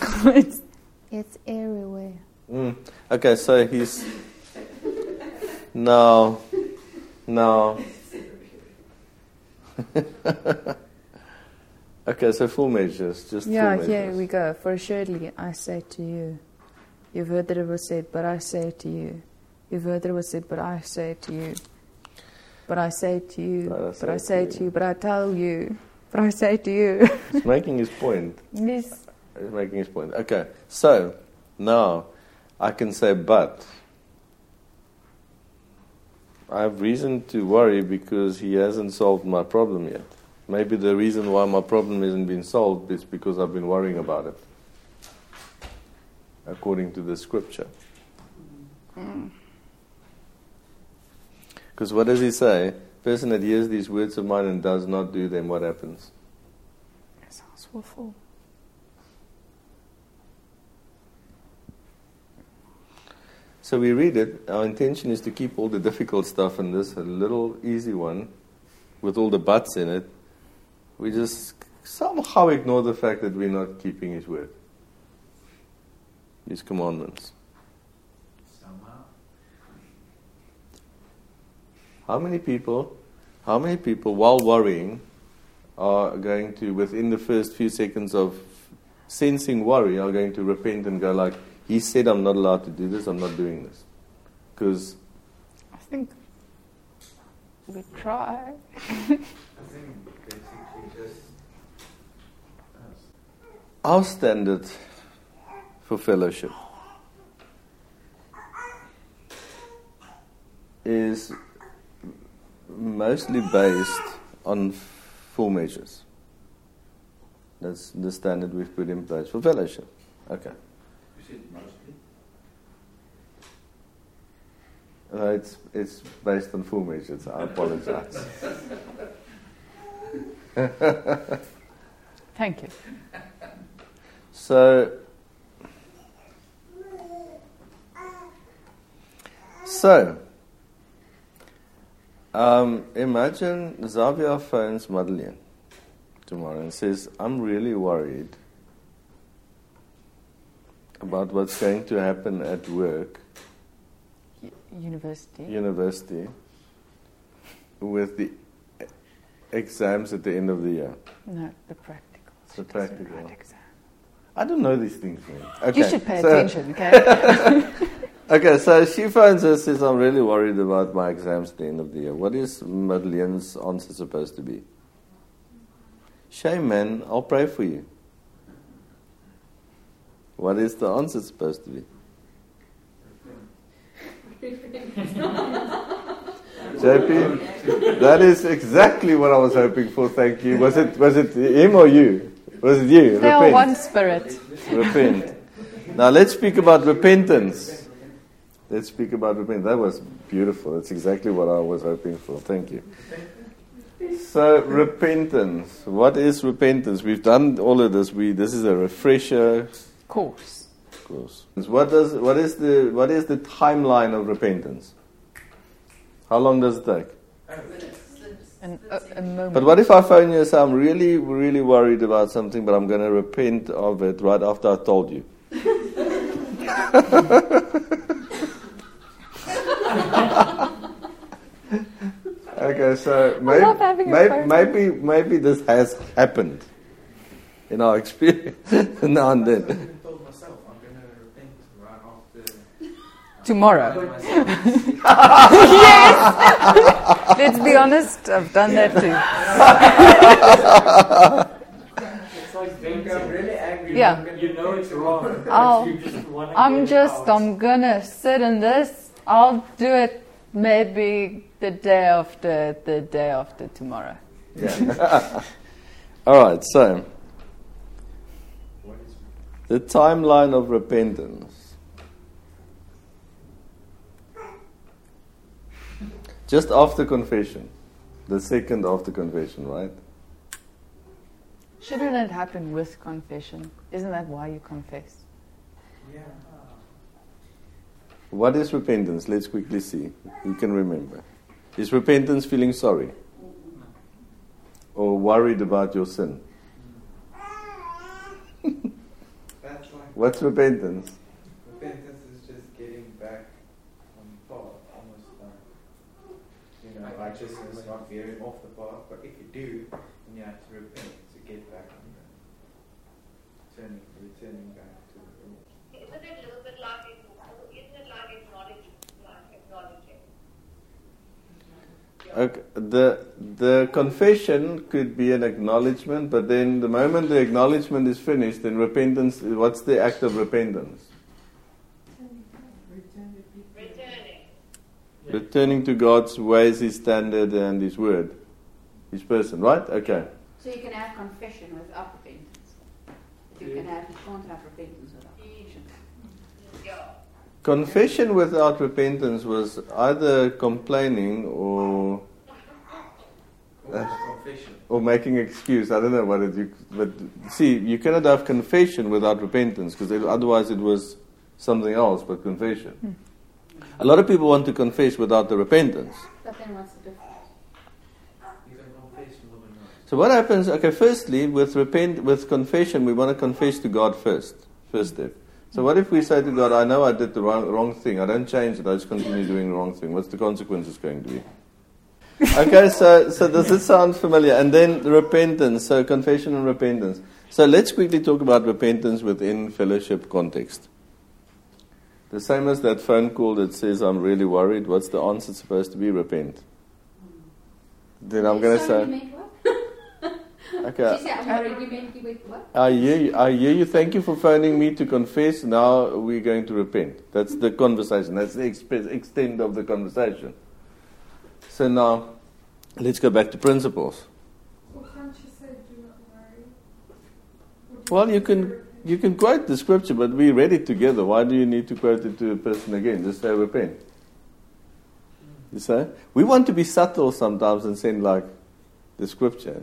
it's, it's everywhere. mm. Okay, so he's, No. No. okay, so full measures, just Yeah, full here we go. For assuredly, I say to you, you've heard that it was said, but I say to you. You've heard that it was said, but I say to you. But I say to you, But I say I to you. to you, but I tell you, but I say to you. He's making his point. yes. He's making his point. Okay, so now I can say but. I have reason to worry because he hasn't solved my problem yet. Maybe the reason why my problem isn't been solved is because I've been worrying about it, according to the scripture. Hmm. Because what does he say? Person that hears these words of mine and does not do them, what happens? His sounds will So we read it. Our intention is to keep all the difficult stuff and this a little easy one with all the buts in it. We just somehow ignore the fact that we're not keeping His word, His commandments. Somehow. How many people, how many people, while worrying, are going to, within the first few seconds of sensing worry, are going to repent and go like, He said I'm not allowed to do this, I'm not doing this. Because I think we try. I think basically just our standard for fellowship is mostly based on full measures. That's the standard we've put in place for fellowship. Okay. You mostly. Uh, it's, it's based on full measures. I apologize. Thank you. So, so um, imagine Xavier phones Madeleine tomorrow and says, I'm really worried about what's going to happen at work, university. university, with the exams at the end of the year. No, the practicals. The practical. exam. I don't know these things, man. Okay, You should pay so- attention, okay? Okay, so she phones us says, I'm really worried about my exams at the end of the year. What is Madeleine's answer supposed to be? Shame, man, I'll pray for you. What is the answer supposed to be? JP, that is exactly what I was hoping for. Thank you. Was it was it him or you? Was it you? they are one spirit. Repent. Now let's speak about repentance. Let's speak about repentance. That was beautiful. That's exactly what I was hoping for. Thank you. So repentance. What is repentance? We've done all of this. We this is a refresher Course. course. What does what is the what is the timeline of repentance? How long does it take? An, a, a moment. But what if I phone you and say I'm really really worried about something, but I'm going to repent of it right after I told you? okay, so maybe, love having a maybe, maybe maybe this has happened in our experience now and then. even told myself I'm gonna repent right after. Tomorrow. yes! Let's be honest, I've done that too. It's like when really angry. Yeah. I'm You know it's wrong. Oh, You just I'm just. I'm gonna sit in this. I'll do it maybe the day after, the day after tomorrow. Yeah. All right, so the timeline of repentance. Just after confession, the second after confession, right? Shouldn't it happen with confession? Isn't that why you confess? Yeah. What is repentance? Let's quickly see. You can remember. Is repentance feeling sorry? Or worried about your sin? That's like What's repentance? repentance is just getting back on the path, almost like you know, righteousness, not veering off the path. But if you do, then you have to repent to get back on the turning, returning back to the rules. Isn't it a little bit like, isn't it like acknowledging, like acknowledging? Okay, the the confession could be an acknowledgement, but then the moment the acknowledgement is finished, then repentance. What's the act of repentance? Returning. Returning to God's ways, His standard, and His word, His person. Right? Okay. So you can have confession without repentance. You can have, you can't have repentance without confession. Yeah. Confession without repentance was either complaining or Or or making excuse. I don't know what it. You, but see, you cannot have confession without repentance because otherwise it was something else but confession. Hmm. A lot of people want to confess without the repentance. But then what's the difference? You can confess more than once. So what happens? Okay, firstly, with repent, with confession, we want to confess to God first. First step. So what if we say to God, "I know I did the wrong, wrong thing. I don't change it. I just continue doing the wrong thing. What's the consequences going to be?" okay, so so does this sound familiar? And then the repentance. So confession and repentance. So let's quickly talk about repentance within fellowship context. The same as that phone call that says, "I'm really worried." What's the answer supposed to be? Repent. Then I'm going to Sorry, say. you meant what? Okay. She said, I'm already meant you went what? I hear you. I hear you. Thank you for phoning me to confess. Now we're going to repent. That's the conversation. That's the expe- extent of the conversation. So now, let's go back to principles. Or can't you say, do not worry? Do Well, you have can repent? You can quote the scripture, but we read it together. Why do you need to quote it to a person again? Just say repent. You say we want to be subtle sometimes and send like the scripture.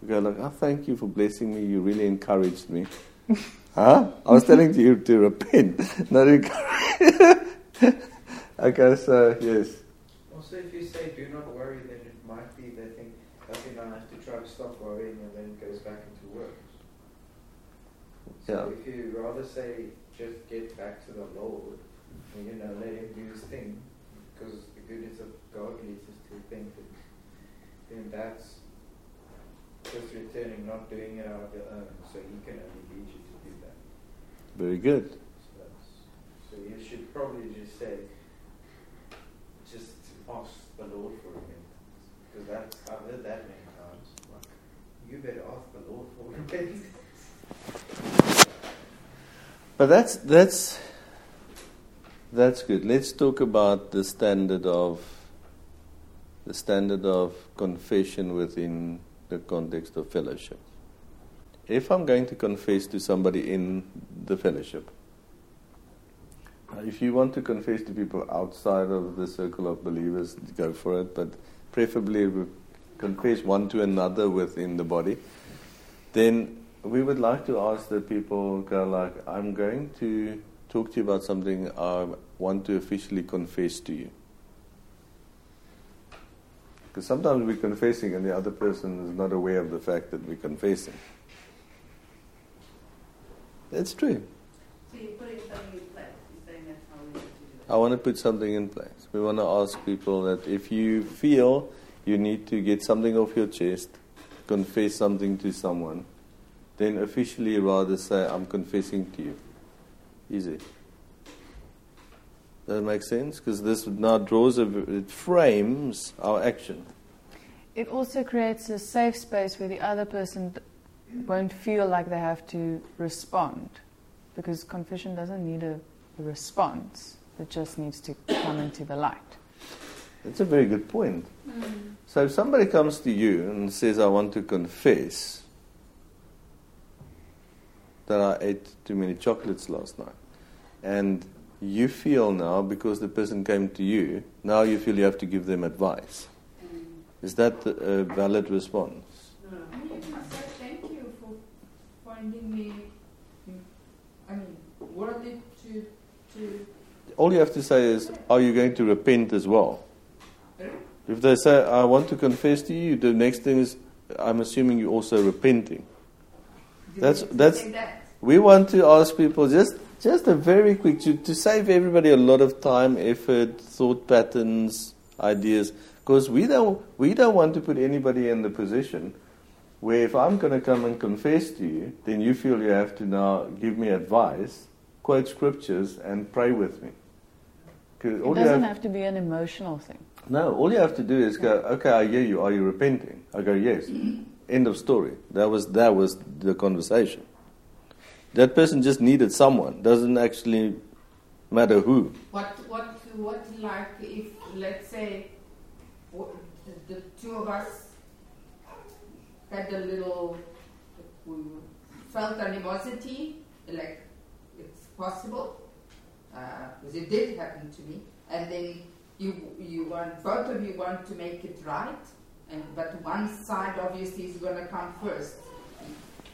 We go like, "Oh, thank you for blessing me. You really encouraged me." huh? I was telling you to repent, not encourage. okay, so yes. Also, if you say do not worry, then it might be they think, okay, now I have to try to stop worrying, and then it goes back into work. So if you rather say just get back to the Lord, and, you know, let Him do His thing, because the goodness of God leads us to repentance, then that's just returning, not doing it out of your own. So He can only lead you to do that. Very good. So, that's, so you should probably just say, just ask the Lord for repentance. Because that's, I've heard that many times. Like, you better ask the Lord for repentance. But that's that's that's good. Let's talk about the standard of the standard of confession within the context of fellowship. If I'm going to confess to somebody in the fellowship, if you want to confess to people outside of the circle of believers, go for it. But preferably confess one to another within the body. Then we would like to ask that people go like, I'm going to talk to you about something I want to officially confess to you. Because sometimes we're confessing and the other person is not aware of the fact that we're confessing. That's true. So you're putting something in place. You're saying that's how we have to do it. I want to put something in place. We want to ask people that if you feel you need to get something off your chest, confess something to someone, then officially rather say, I'm confessing to you. Easy. Does that make sense? Because this now draws a, it frames our action. It also creates a safe space where the other person won't feel like they have to respond. Because confession doesn't need a, a response, it just needs to come into the light. That's a very good point. Mm. So if somebody comes to you and says, I want to confess that I ate too many chocolates last night, and you feel now, because the person came to you, now you feel you have to give them advice. Is that a valid response? No, no. You can say thank you for finding me. I mean, worthy to to. All you have to say is, Are you going to repent as well? If they say, I want to confess to you, the next thing is, I'm assuming you're also repenting. That's- that's- that. We want to ask people just just a very quick to, to save everybody a lot of time, effort, thought patterns, ideas, because we don't we don't want to put anybody in the position where if I'm going to come and confess to you, then you feel you have to now give me advice, quote scriptures, and pray with me. It doesn't have- have to be an emotional thing. no, all you have to do is go, okay, I hear you. Are you repenting? I go, yes. End of story. That was that was the conversation. That person just needed someone. Doesn't actually matter who. What what what like if let's say w- the, the two of us had a little, we felt animosity, like it's possible, uh, because it did happen to me, and then you you want both of you want to make it right, and but one side obviously is going to come first,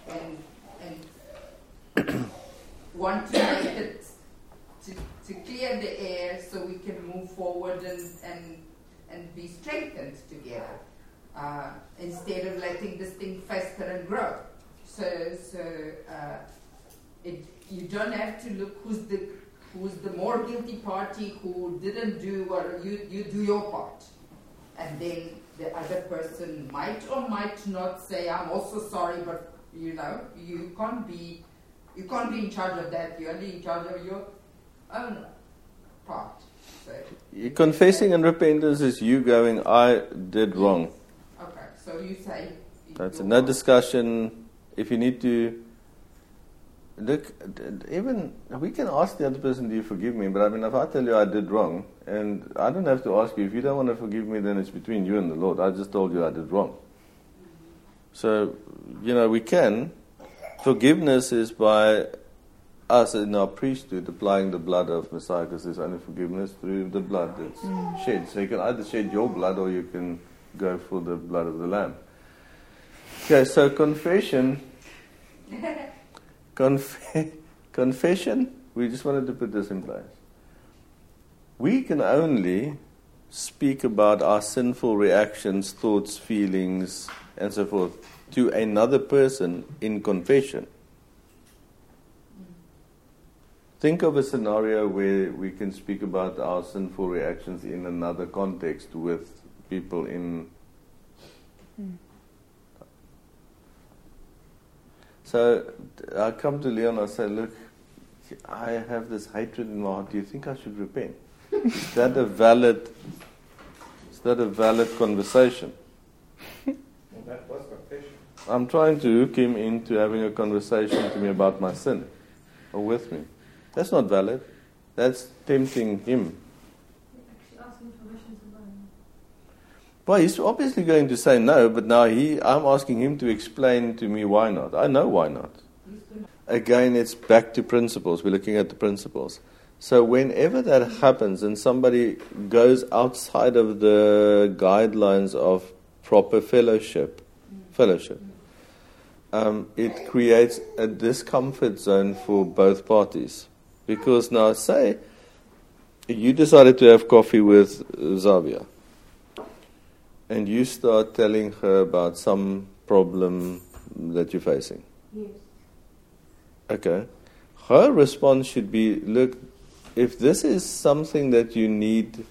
and and make it to, to clear the air so we can move forward and and and be strengthened together uh, instead of letting this thing fester and grow. So so uh, it you don't have to look who's the who's the more guilty party who didn't do or you you do your part, and then the other person might or might not say I'm also sorry, but you know you can't be you can't be in charge of that. You're only in charge of your own part. So Confessing and repentance is you going, I did wrong. okay, so you say That's no discussion. If you need to look, even we can ask the other person, "Do you forgive me?" But I mean, if I tell you I did wrong, and I don't have to ask you if you don't want to forgive me, then it's between you and the Lord. I just told you I did wrong. So, you know, we can. Forgiveness is by us in our priesthood applying the blood of Messiah, because there's only forgiveness through the blood that's mm. shed. So you can either shed your blood or you can go for the blood of the Lamb. Okay, so confession. Conf- confession, we just wanted to put this in place. We can only speak about our sinful reactions, thoughts, feelings, and so forth to another person in confession. Think of a scenario where we can speak about our sinful reactions in another context with people in. So I come to Leon, and I say, Look, I have this hatred in my heart. Do you think I should repent? is that a valid is that a valid conversation? Well, that was confession. I'm trying to hook him into having a conversation to me about my sin or with me. That's not valid. That's tempting him. Actually asking permission to learn. Well, he's obviously going to say no, but now he, I'm asking him to explain to me why not. I know why not. Again, it's back to principles. We're looking at the principles. So, whenever that happens and somebody goes outside of the guidelines of proper fellowship, fellowship, um, it creates a discomfort zone for both parties. Because now, say you decided to have coffee with Zavia and you start telling her about some problem that you're facing. Yes. Okay. Her response should be look, if this is something that you need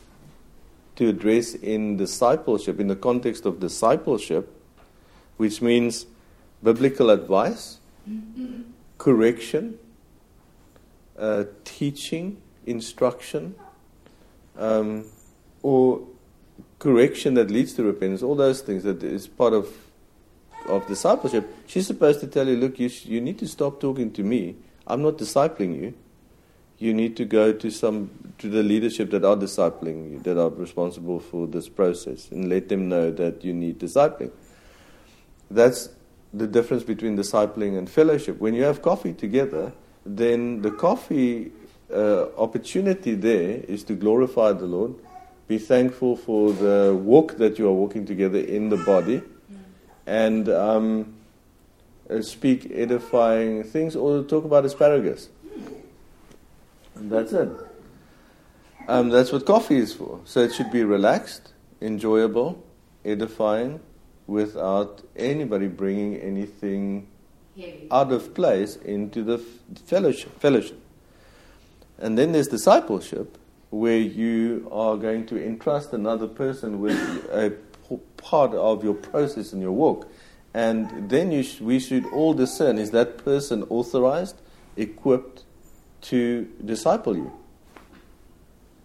to address in discipleship, in the context of discipleship, which means biblical advice, correction, uh, teaching, instruction, um, or correction that leads to repentance, all those things that is part of of discipleship, she's supposed to tell you, look, you, sh- you need to stop talking to me. I'm not discipling you. You need to go to some to the leadership that are discipling you, that are responsible for this process, and let them know that you need discipling. That's the difference between discipling and fellowship. When you have coffee together, then the coffee uh, opportunity there is to glorify the Lord, be thankful for the walk that you are walking together in the body, and um, uh, speak edifying things or talk about asparagus. And that's it. Um, that's what coffee is for. So it should be relaxed, enjoyable, edifying, without anybody bringing anything out of place into the fellowship. fellowship. And then there's discipleship, where you are going to entrust another person with a part of your process and your walk. And then you sh- we should all discern is that person authorized, equipped to disciple you?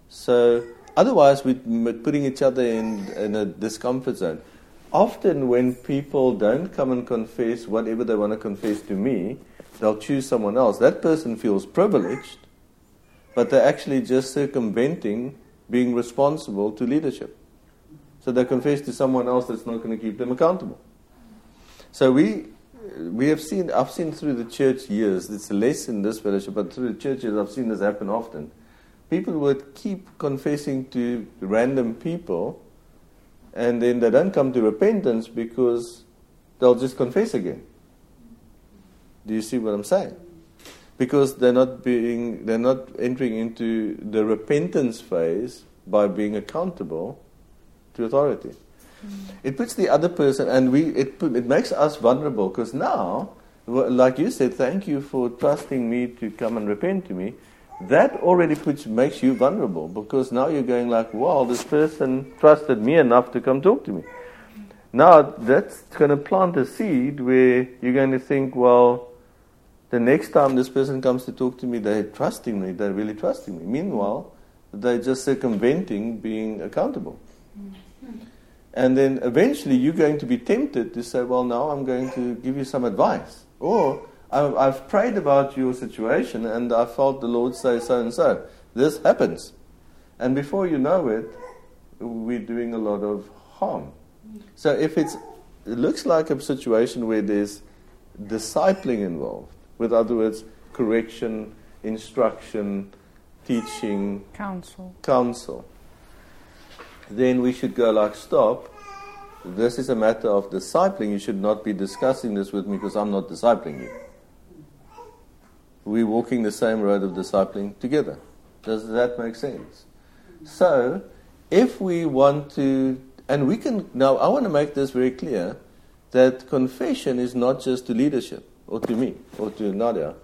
So, otherwise, we're putting each other in, in a discomfort zone. Often, when people don't come and confess whatever they want to confess to me, they'll choose someone else. That person feels privileged, but they're actually just circumventing being responsible to leadership. So they confess to someone else that's not going to keep them accountable. So we we have seen I've seen through the church years, it's less in this fellowship, but through the churches I've seen this happen often. People would keep confessing to random people and then they don't come to repentance because they'll just confess again. Do you see what I'm saying? Because they're not being they're not entering into the repentance phase by being accountable to authority. Mm. It puts the other person, and we it put, it makes us vulnerable because now, like you said, thank you for trusting me to come and repent to me. That already puts makes you vulnerable because now you're going like, wow, this person trusted me enough to come talk to me. Now that's going to plant a seed where you're going to think, well, the next time this person comes to talk to me, they're trusting me, they're really trusting me. Meanwhile, they're just circumventing being accountable. And then eventually you're going to be tempted to say, well, now I'm going to give you some advice. Or I've prayed about your situation and I felt the Lord say so and so. This happens. And before you know it, we're doing a lot of harm. So if it's, it looks like a situation where there's discipling involved, with other words, correction, instruction, teaching, counsel, counsel then we should go like, stop. This is a matter of discipling. You should not be discussing this with me because I'm not discipling you. We're walking the same road of discipling together. Does that make sense? So, if we want to, and we can, now I want to make this very clear that confession is not just to leadership or to me or to Nadia.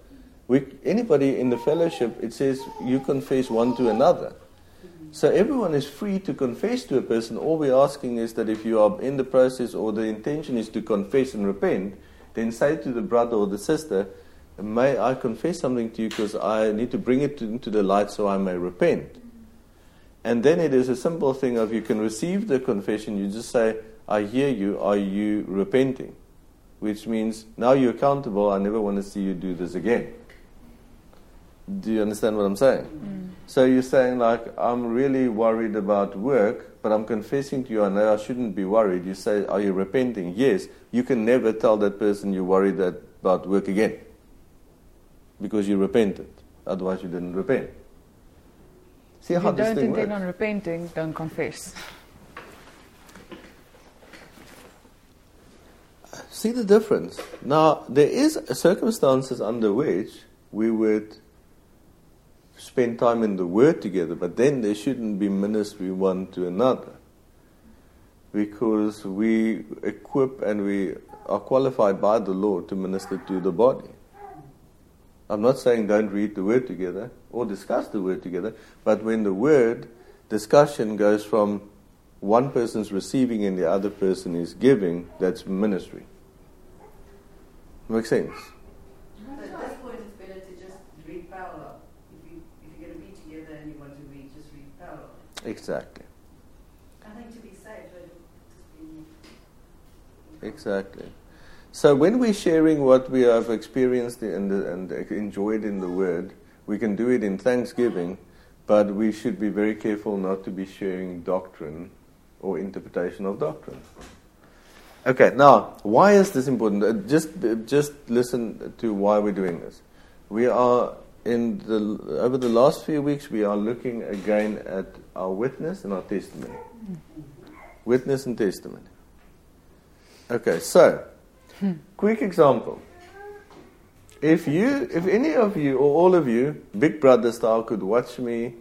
We, anybody in the fellowship, it says you confess one to another. So everyone is free to confess to a person. All we're asking is that if you are in the process or the intention is to confess and repent, then say to the brother or the sister, May I confess something to you because I need to bring it into the light so I may repent. And then it is a simple thing of you can receive the confession, you just say, I hear you, are you repenting? Which means now you're accountable, I never want to see you do this again. Do you understand what I'm saying? Mm. So you're saying, like, I'm really worried about work, but I'm confessing to you, I know I shouldn't be worried. You say, Are you repenting? Yes. You can never tell that person you're worried that, about work again because you repented. Otherwise, you didn't repent. See if how you this don't thing intend works? on repenting, don't confess. See the difference. Now, there is circumstances under which we would spend time in the Word together, but then there shouldn't be ministry one to another. Because we equip and we are qualified by the Lord to minister to the body. I'm not saying don't read the Word together or discuss the Word together, but when the Word discussion goes from one person's receiving and the other person is giving, that's ministry. Makes sense? At this point, it's better to just read parallel. If, you, if you're going to be together and you want to read, just read parallel. Exactly. I think to be safe, but just be. Exactly. So when we're sharing what we have experienced the, and enjoyed in the Word, we can do it in thanksgiving, but we should be very careful not to be sharing doctrine or interpretation of doctrine. Okay, now why is this important? Uh, just just listen to why we're doing this. We are in the over the last few weeks we are looking again at our witness and our testimony. Witness and testimony. Okay, so quick example. If you, if any of you or all of you, Big Brother style, could watch me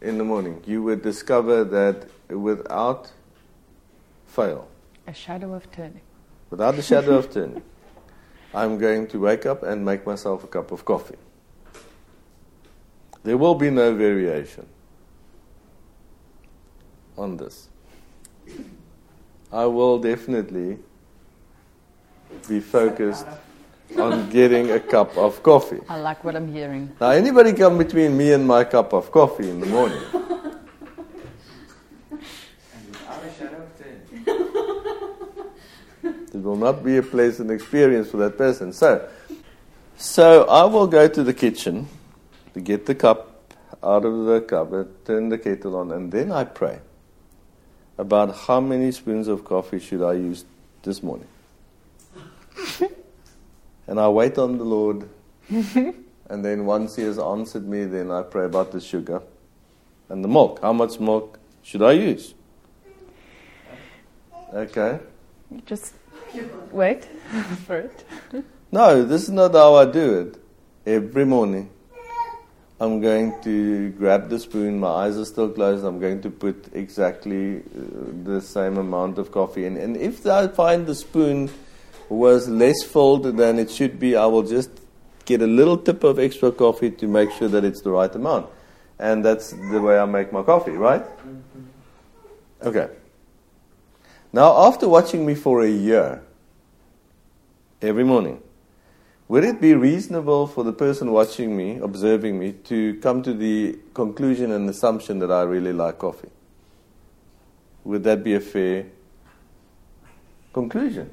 in the morning, you would discover that without fail, A shadow of turning. without the shadow of turning, I'm going to wake up and make myself a cup of coffee. There will be no variation on this. I will definitely be focused on getting a cup of coffee. I like what I'm hearing. Now, anybody come between me and my cup of coffee in the morning? And without a shadow of turning. It will not be a pleasant experience for that person. So, so I will go to the kitchen to get the cup out of the cupboard, turn the kettle on, and then I pray about how many spoons of coffee should I use this morning. And I wait on the Lord, and then once He has answered me, then I pray about the sugar and the milk. How much milk should I use? Okay. You just wait for it. No, this is not how I do it. Every morning, I'm going to grab the spoon. My eyes are still closed. I'm going to put exactly uh, the same amount of coffee in. And if I find the spoon was less filled than it should be, I will just get a little tip of extra coffee to make sure that it's the right amount. And that's the way I make my coffee, right? Okay. Now, after watching me for a year, every morning, would it be reasonable for the person watching me, observing me, to come to the conclusion and assumption that I really like coffee? Would that be a fair conclusion?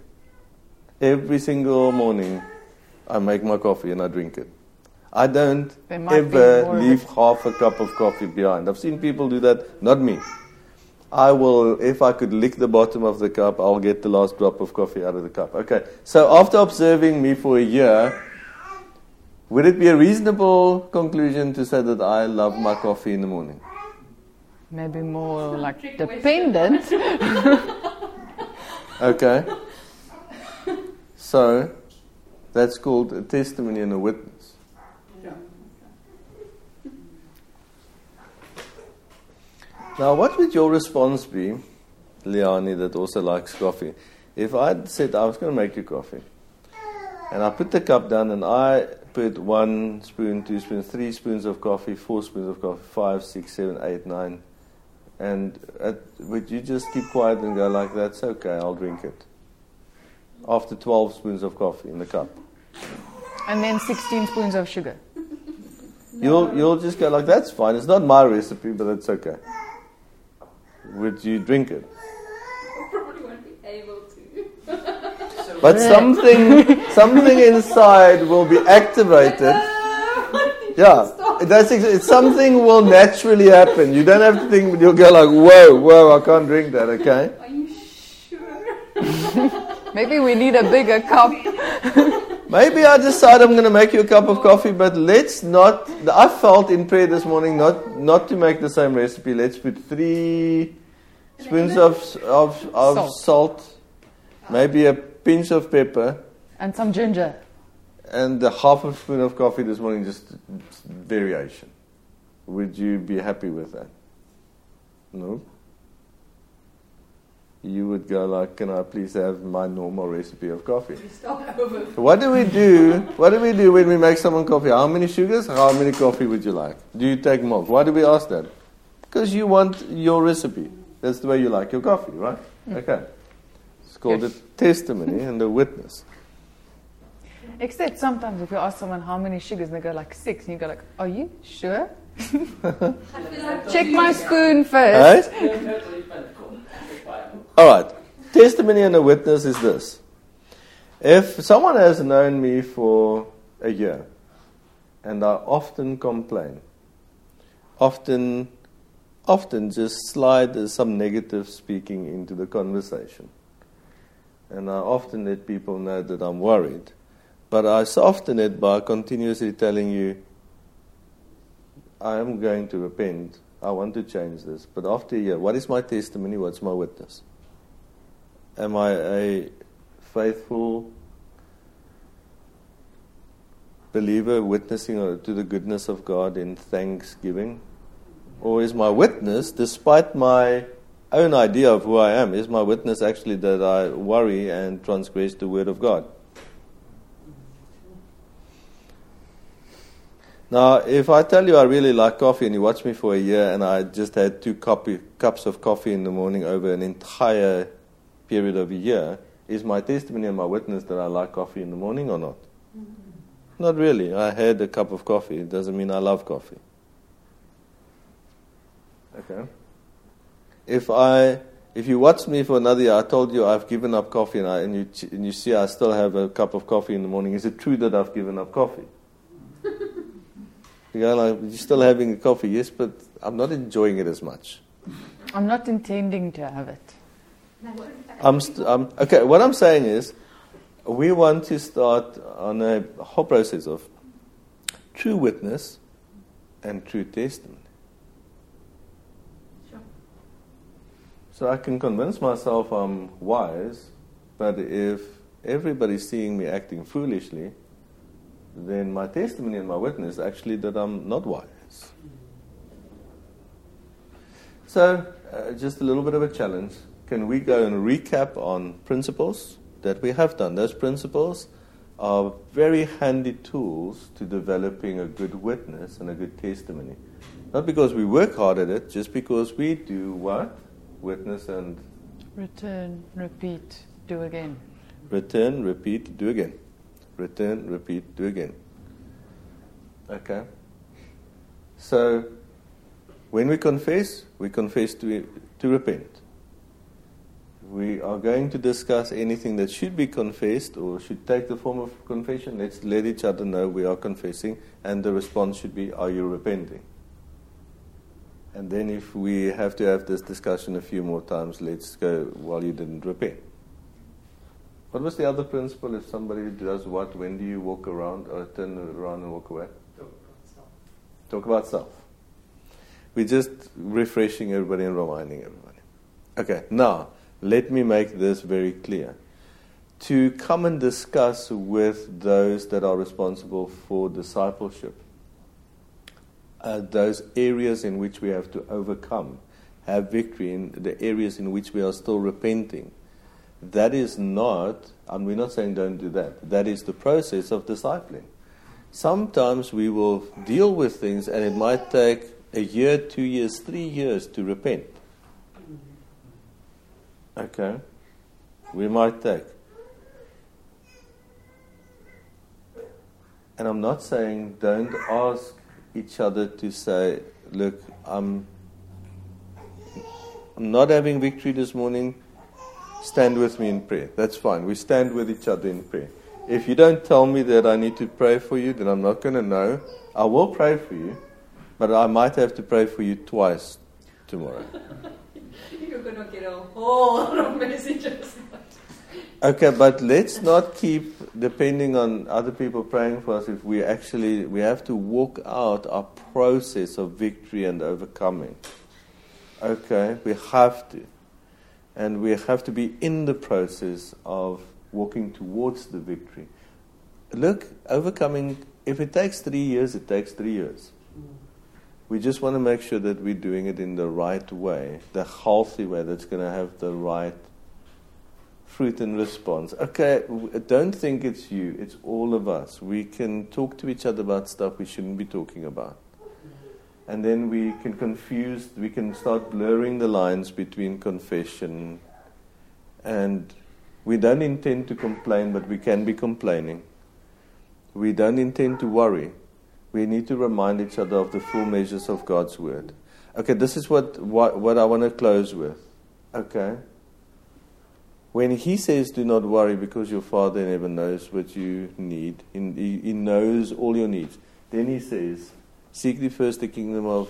Every single morning, I make my coffee and I drink it. I don't There might be ever leave half a cup of coffee behind. I've seen people do that, not me. I will, if I could lick the bottom of the cup, I'll get the last drop of coffee out of the cup. Okay, so after observing me for a year, would it be a reasonable conclusion to say that I love my coffee in the morning? Maybe more like dependent. Okay. So, that's called a testimony and a witness. Now, what would your response be, Liani, that also likes coffee? If I'd said I was going to make you coffee, and I put the cup down and I put one spoon, two spoons, three spoons of coffee, four spoons of coffee, five, six, seven, eight, nine, and at, would you just keep quiet and go like, that? that's okay, I'll drink it? After 12 spoons of coffee in the cup. and then 16 spoons of sugar. You'll, you'll just go like, that's fine. It's not my recipe, but it's okay. Would you drink it? Probably won't be able to. But something, something inside will be activated. Yeah, that's ex- something will naturally happen. You don't have to think. You'll go like, whoa, whoa, I can't drink that. Okay. Are you sure? Maybe we need a bigger cup. Maybe I decide I'm going to make you a cup of coffee, but let's not. I felt in prayer this morning not not to make the same recipe. Let's put three spoons of of, of Salt. salt, maybe a pinch of pepper, And some ginger. and a half a spoon of coffee this morning. Just variation. Would you be happy with that? No. You would go like, "Can I please have my normal recipe of coffee?" What do we do? What do we do when we make someone coffee? How many sugars? How many coffee would you like? Do you take milk? Why do we ask that? Because you want your recipe. That's the way you like your coffee, right? Okay. It's called Yes. a testimony and a witness. Except sometimes if you ask someone how many sugars and they go like six, and you go like, are you sure? I feel like Check my spoon first. Right? All right. Testimony and a witness is this. If someone has known me for a year and I often complain, often often just slide some negative speaking into the conversation. And I often let people know that I'm worried. But I soften it by continuously telling you, I am going to repent. I want to change this. But after a year, what is my testimony? What's my witness? Am I a faithful believer witnessing uh, to the goodness of God in thanksgiving? Or is my witness, despite my own idea of who I am, is my witness actually that I worry and transgress the word of God? Now, if I tell you I really like coffee and you watch me for a year and I just had two copy, cups of coffee in the morning over an entire period of a year, is my testimony and my witness that I like coffee in the morning or not? Mm-hmm. Not really. I had a cup of coffee. It doesn't mean I love coffee. Okay. If I, if you watch me for another year, I told you I've given up coffee, and, I, and you and you see I still have a cup of coffee in the morning. Is it true that I've given up coffee? You go like, you're still having a coffee, yes, but I'm not enjoying it as much. I'm not intending to have it. I'm, st- okay. What I'm saying is, we want to start on a whole process of true witness and true testimony. Sure. So I can convince myself I'm wise, but if everybody's seeing me acting foolishly, then my testimony and my witness actually that I'm not wise. So, uh, just a little bit of a challenge. Can we go and recap on principles that we have done? Those principles are very handy tools to developing a good witness and a good testimony. Not because we work hard at it, just because we do what? Witness and Return, repeat, do again. return, repeat, do again. Return, repeat, do again. Okay? So, when we confess, we confess to, to repent. We are going to discuss anything that should be confessed or should take the form of confession. Let's let each other know we are confessing, and the response should be, Are you repenting? And then, if we have to have this discussion a few more times, let's go, Well, you didn't repent. What was the other principle? If somebody does what, when do you walk around or turn around and walk away? Talk about self. We're just refreshing everybody and reminding everybody. Okay, now let me make this very clear. To come and discuss with those that are responsible for discipleship, uh, those areas in which we have to overcome, have victory in the areas in which we are still repenting. That is not, and we're not saying don't do that, that is the process of discipling. Sometimes we will deal with things and it might take a year, two years, three years to repent. Okay? We might take. And I'm not saying don't ask each other to say, look, I'm, I'm not having victory this morning. Stand with me in prayer. That's fine. We stand with each other in prayer. If you don't tell me that I need to pray for you, then I'm not going to know. I will pray for you, but I might have to pray for you twice tomorrow. You're going to get a whole lot of messages. Okay, but let's not keep depending on other people praying for us if we actually we have to walk out our process of victory and overcoming. Okay, we have to. And we have to be in the process of walking towards the victory. Look, overcoming if it takes 3 years, it takes 3 years. We just want to make sure that we're doing it in the right way, the healthy way that's going to have the right fruit and response. Okay, don't think it's you, it's all of us. We can talk to each other about stuff we shouldn't be talking about. And then we can confuse, we can start blurring the lines between confession and we don't intend to complain, but we can be complaining. We don't intend to worry. We need to remind each other of the full measures of God's word. Okay, this is what, what, what I want to close with. Okay? When he says, Do not worry because your Father never knows what you need, he, he knows all your needs. Then he says, Seek thee first the kingdom of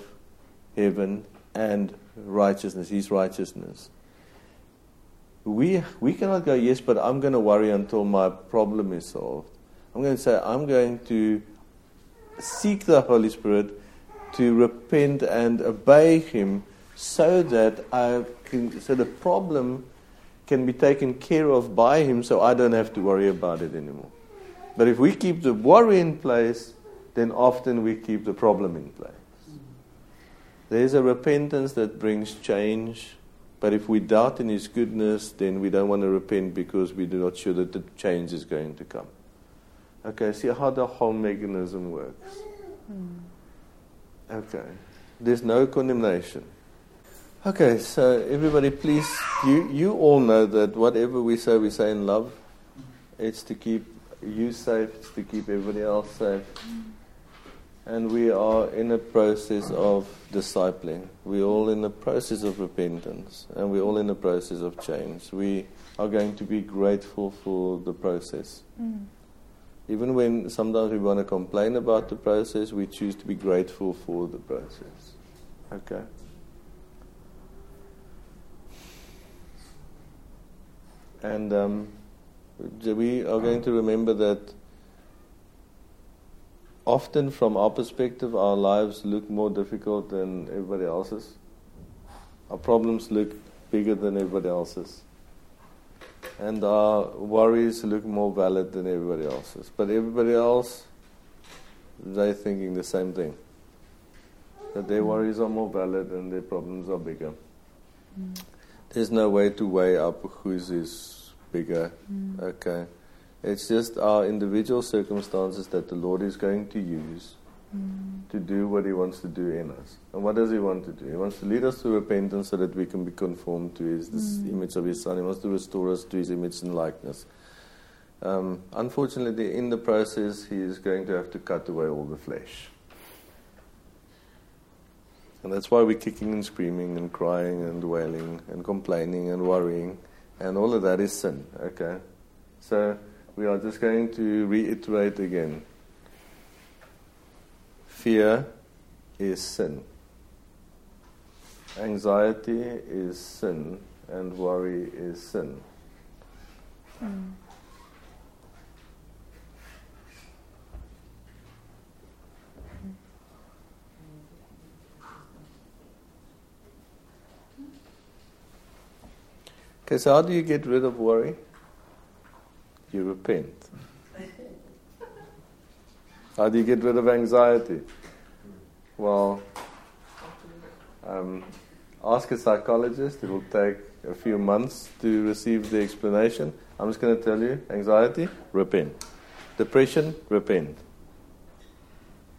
heaven and righteousness, his righteousness. We, we cannot go, Yes, but I'm going to worry until my problem is solved. I'm going to say, I'm going to seek the Holy Spirit to repent and obey Him so that I can, so the problem can be taken care of by Him so I don't have to worry about it anymore. But if we keep the worry in place, then often we keep the problem in place. There's a repentance that brings change, but if we doubt in His goodness, then we don't want to repent because we're not sure that the change is going to come. Okay, see how the whole mechanism works. Okay, there's no condemnation. Okay, so everybody, please, you, you all know that whatever we say, we say in love. It's to keep you safe, it's to keep everybody else safe. And we are in a process of discipling. We're all in a process of repentance, and we're all in a process of change. We are going to be grateful for the process. Mm. Even when sometimes we want to complain about the process, we choose to be grateful for the process. Okay? And um, we are going to remember that often, from our perspective, our lives look more difficult than everybody else's. Our problems look bigger than everybody else's. And our worries look more valid than everybody else's. But everybody else, they're thinking the same thing. That their worries are more valid and their problems are bigger. Mm. There's no way to weigh up whose is bigger. Mm. Okay. It's just our individual circumstances that the Lord is going to use Mm. to do what He wants to do in us. And what does He want to do? He wants to lead us to repentance so that we can be conformed to His this Mm. image of His Son. He wants to restore us to His image and likeness. Um, unfortunately, in the process, He is going to have to cut away all the flesh. And that's why we're kicking and screaming and crying and wailing and complaining and worrying. And all of that is sin, okay? So we are just going to reiterate again. Fear is sin. Anxiety is sin. And worry is sin. Mm. Okay, so how do you get rid of worry? You repent. How do you get rid of anxiety? Well, um, ask a psychologist. It will take a few months to receive the explanation. I'm just going to tell you anxiety, repent. Depression, repent.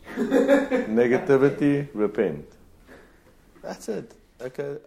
Negativity, repent. That's it. Okay.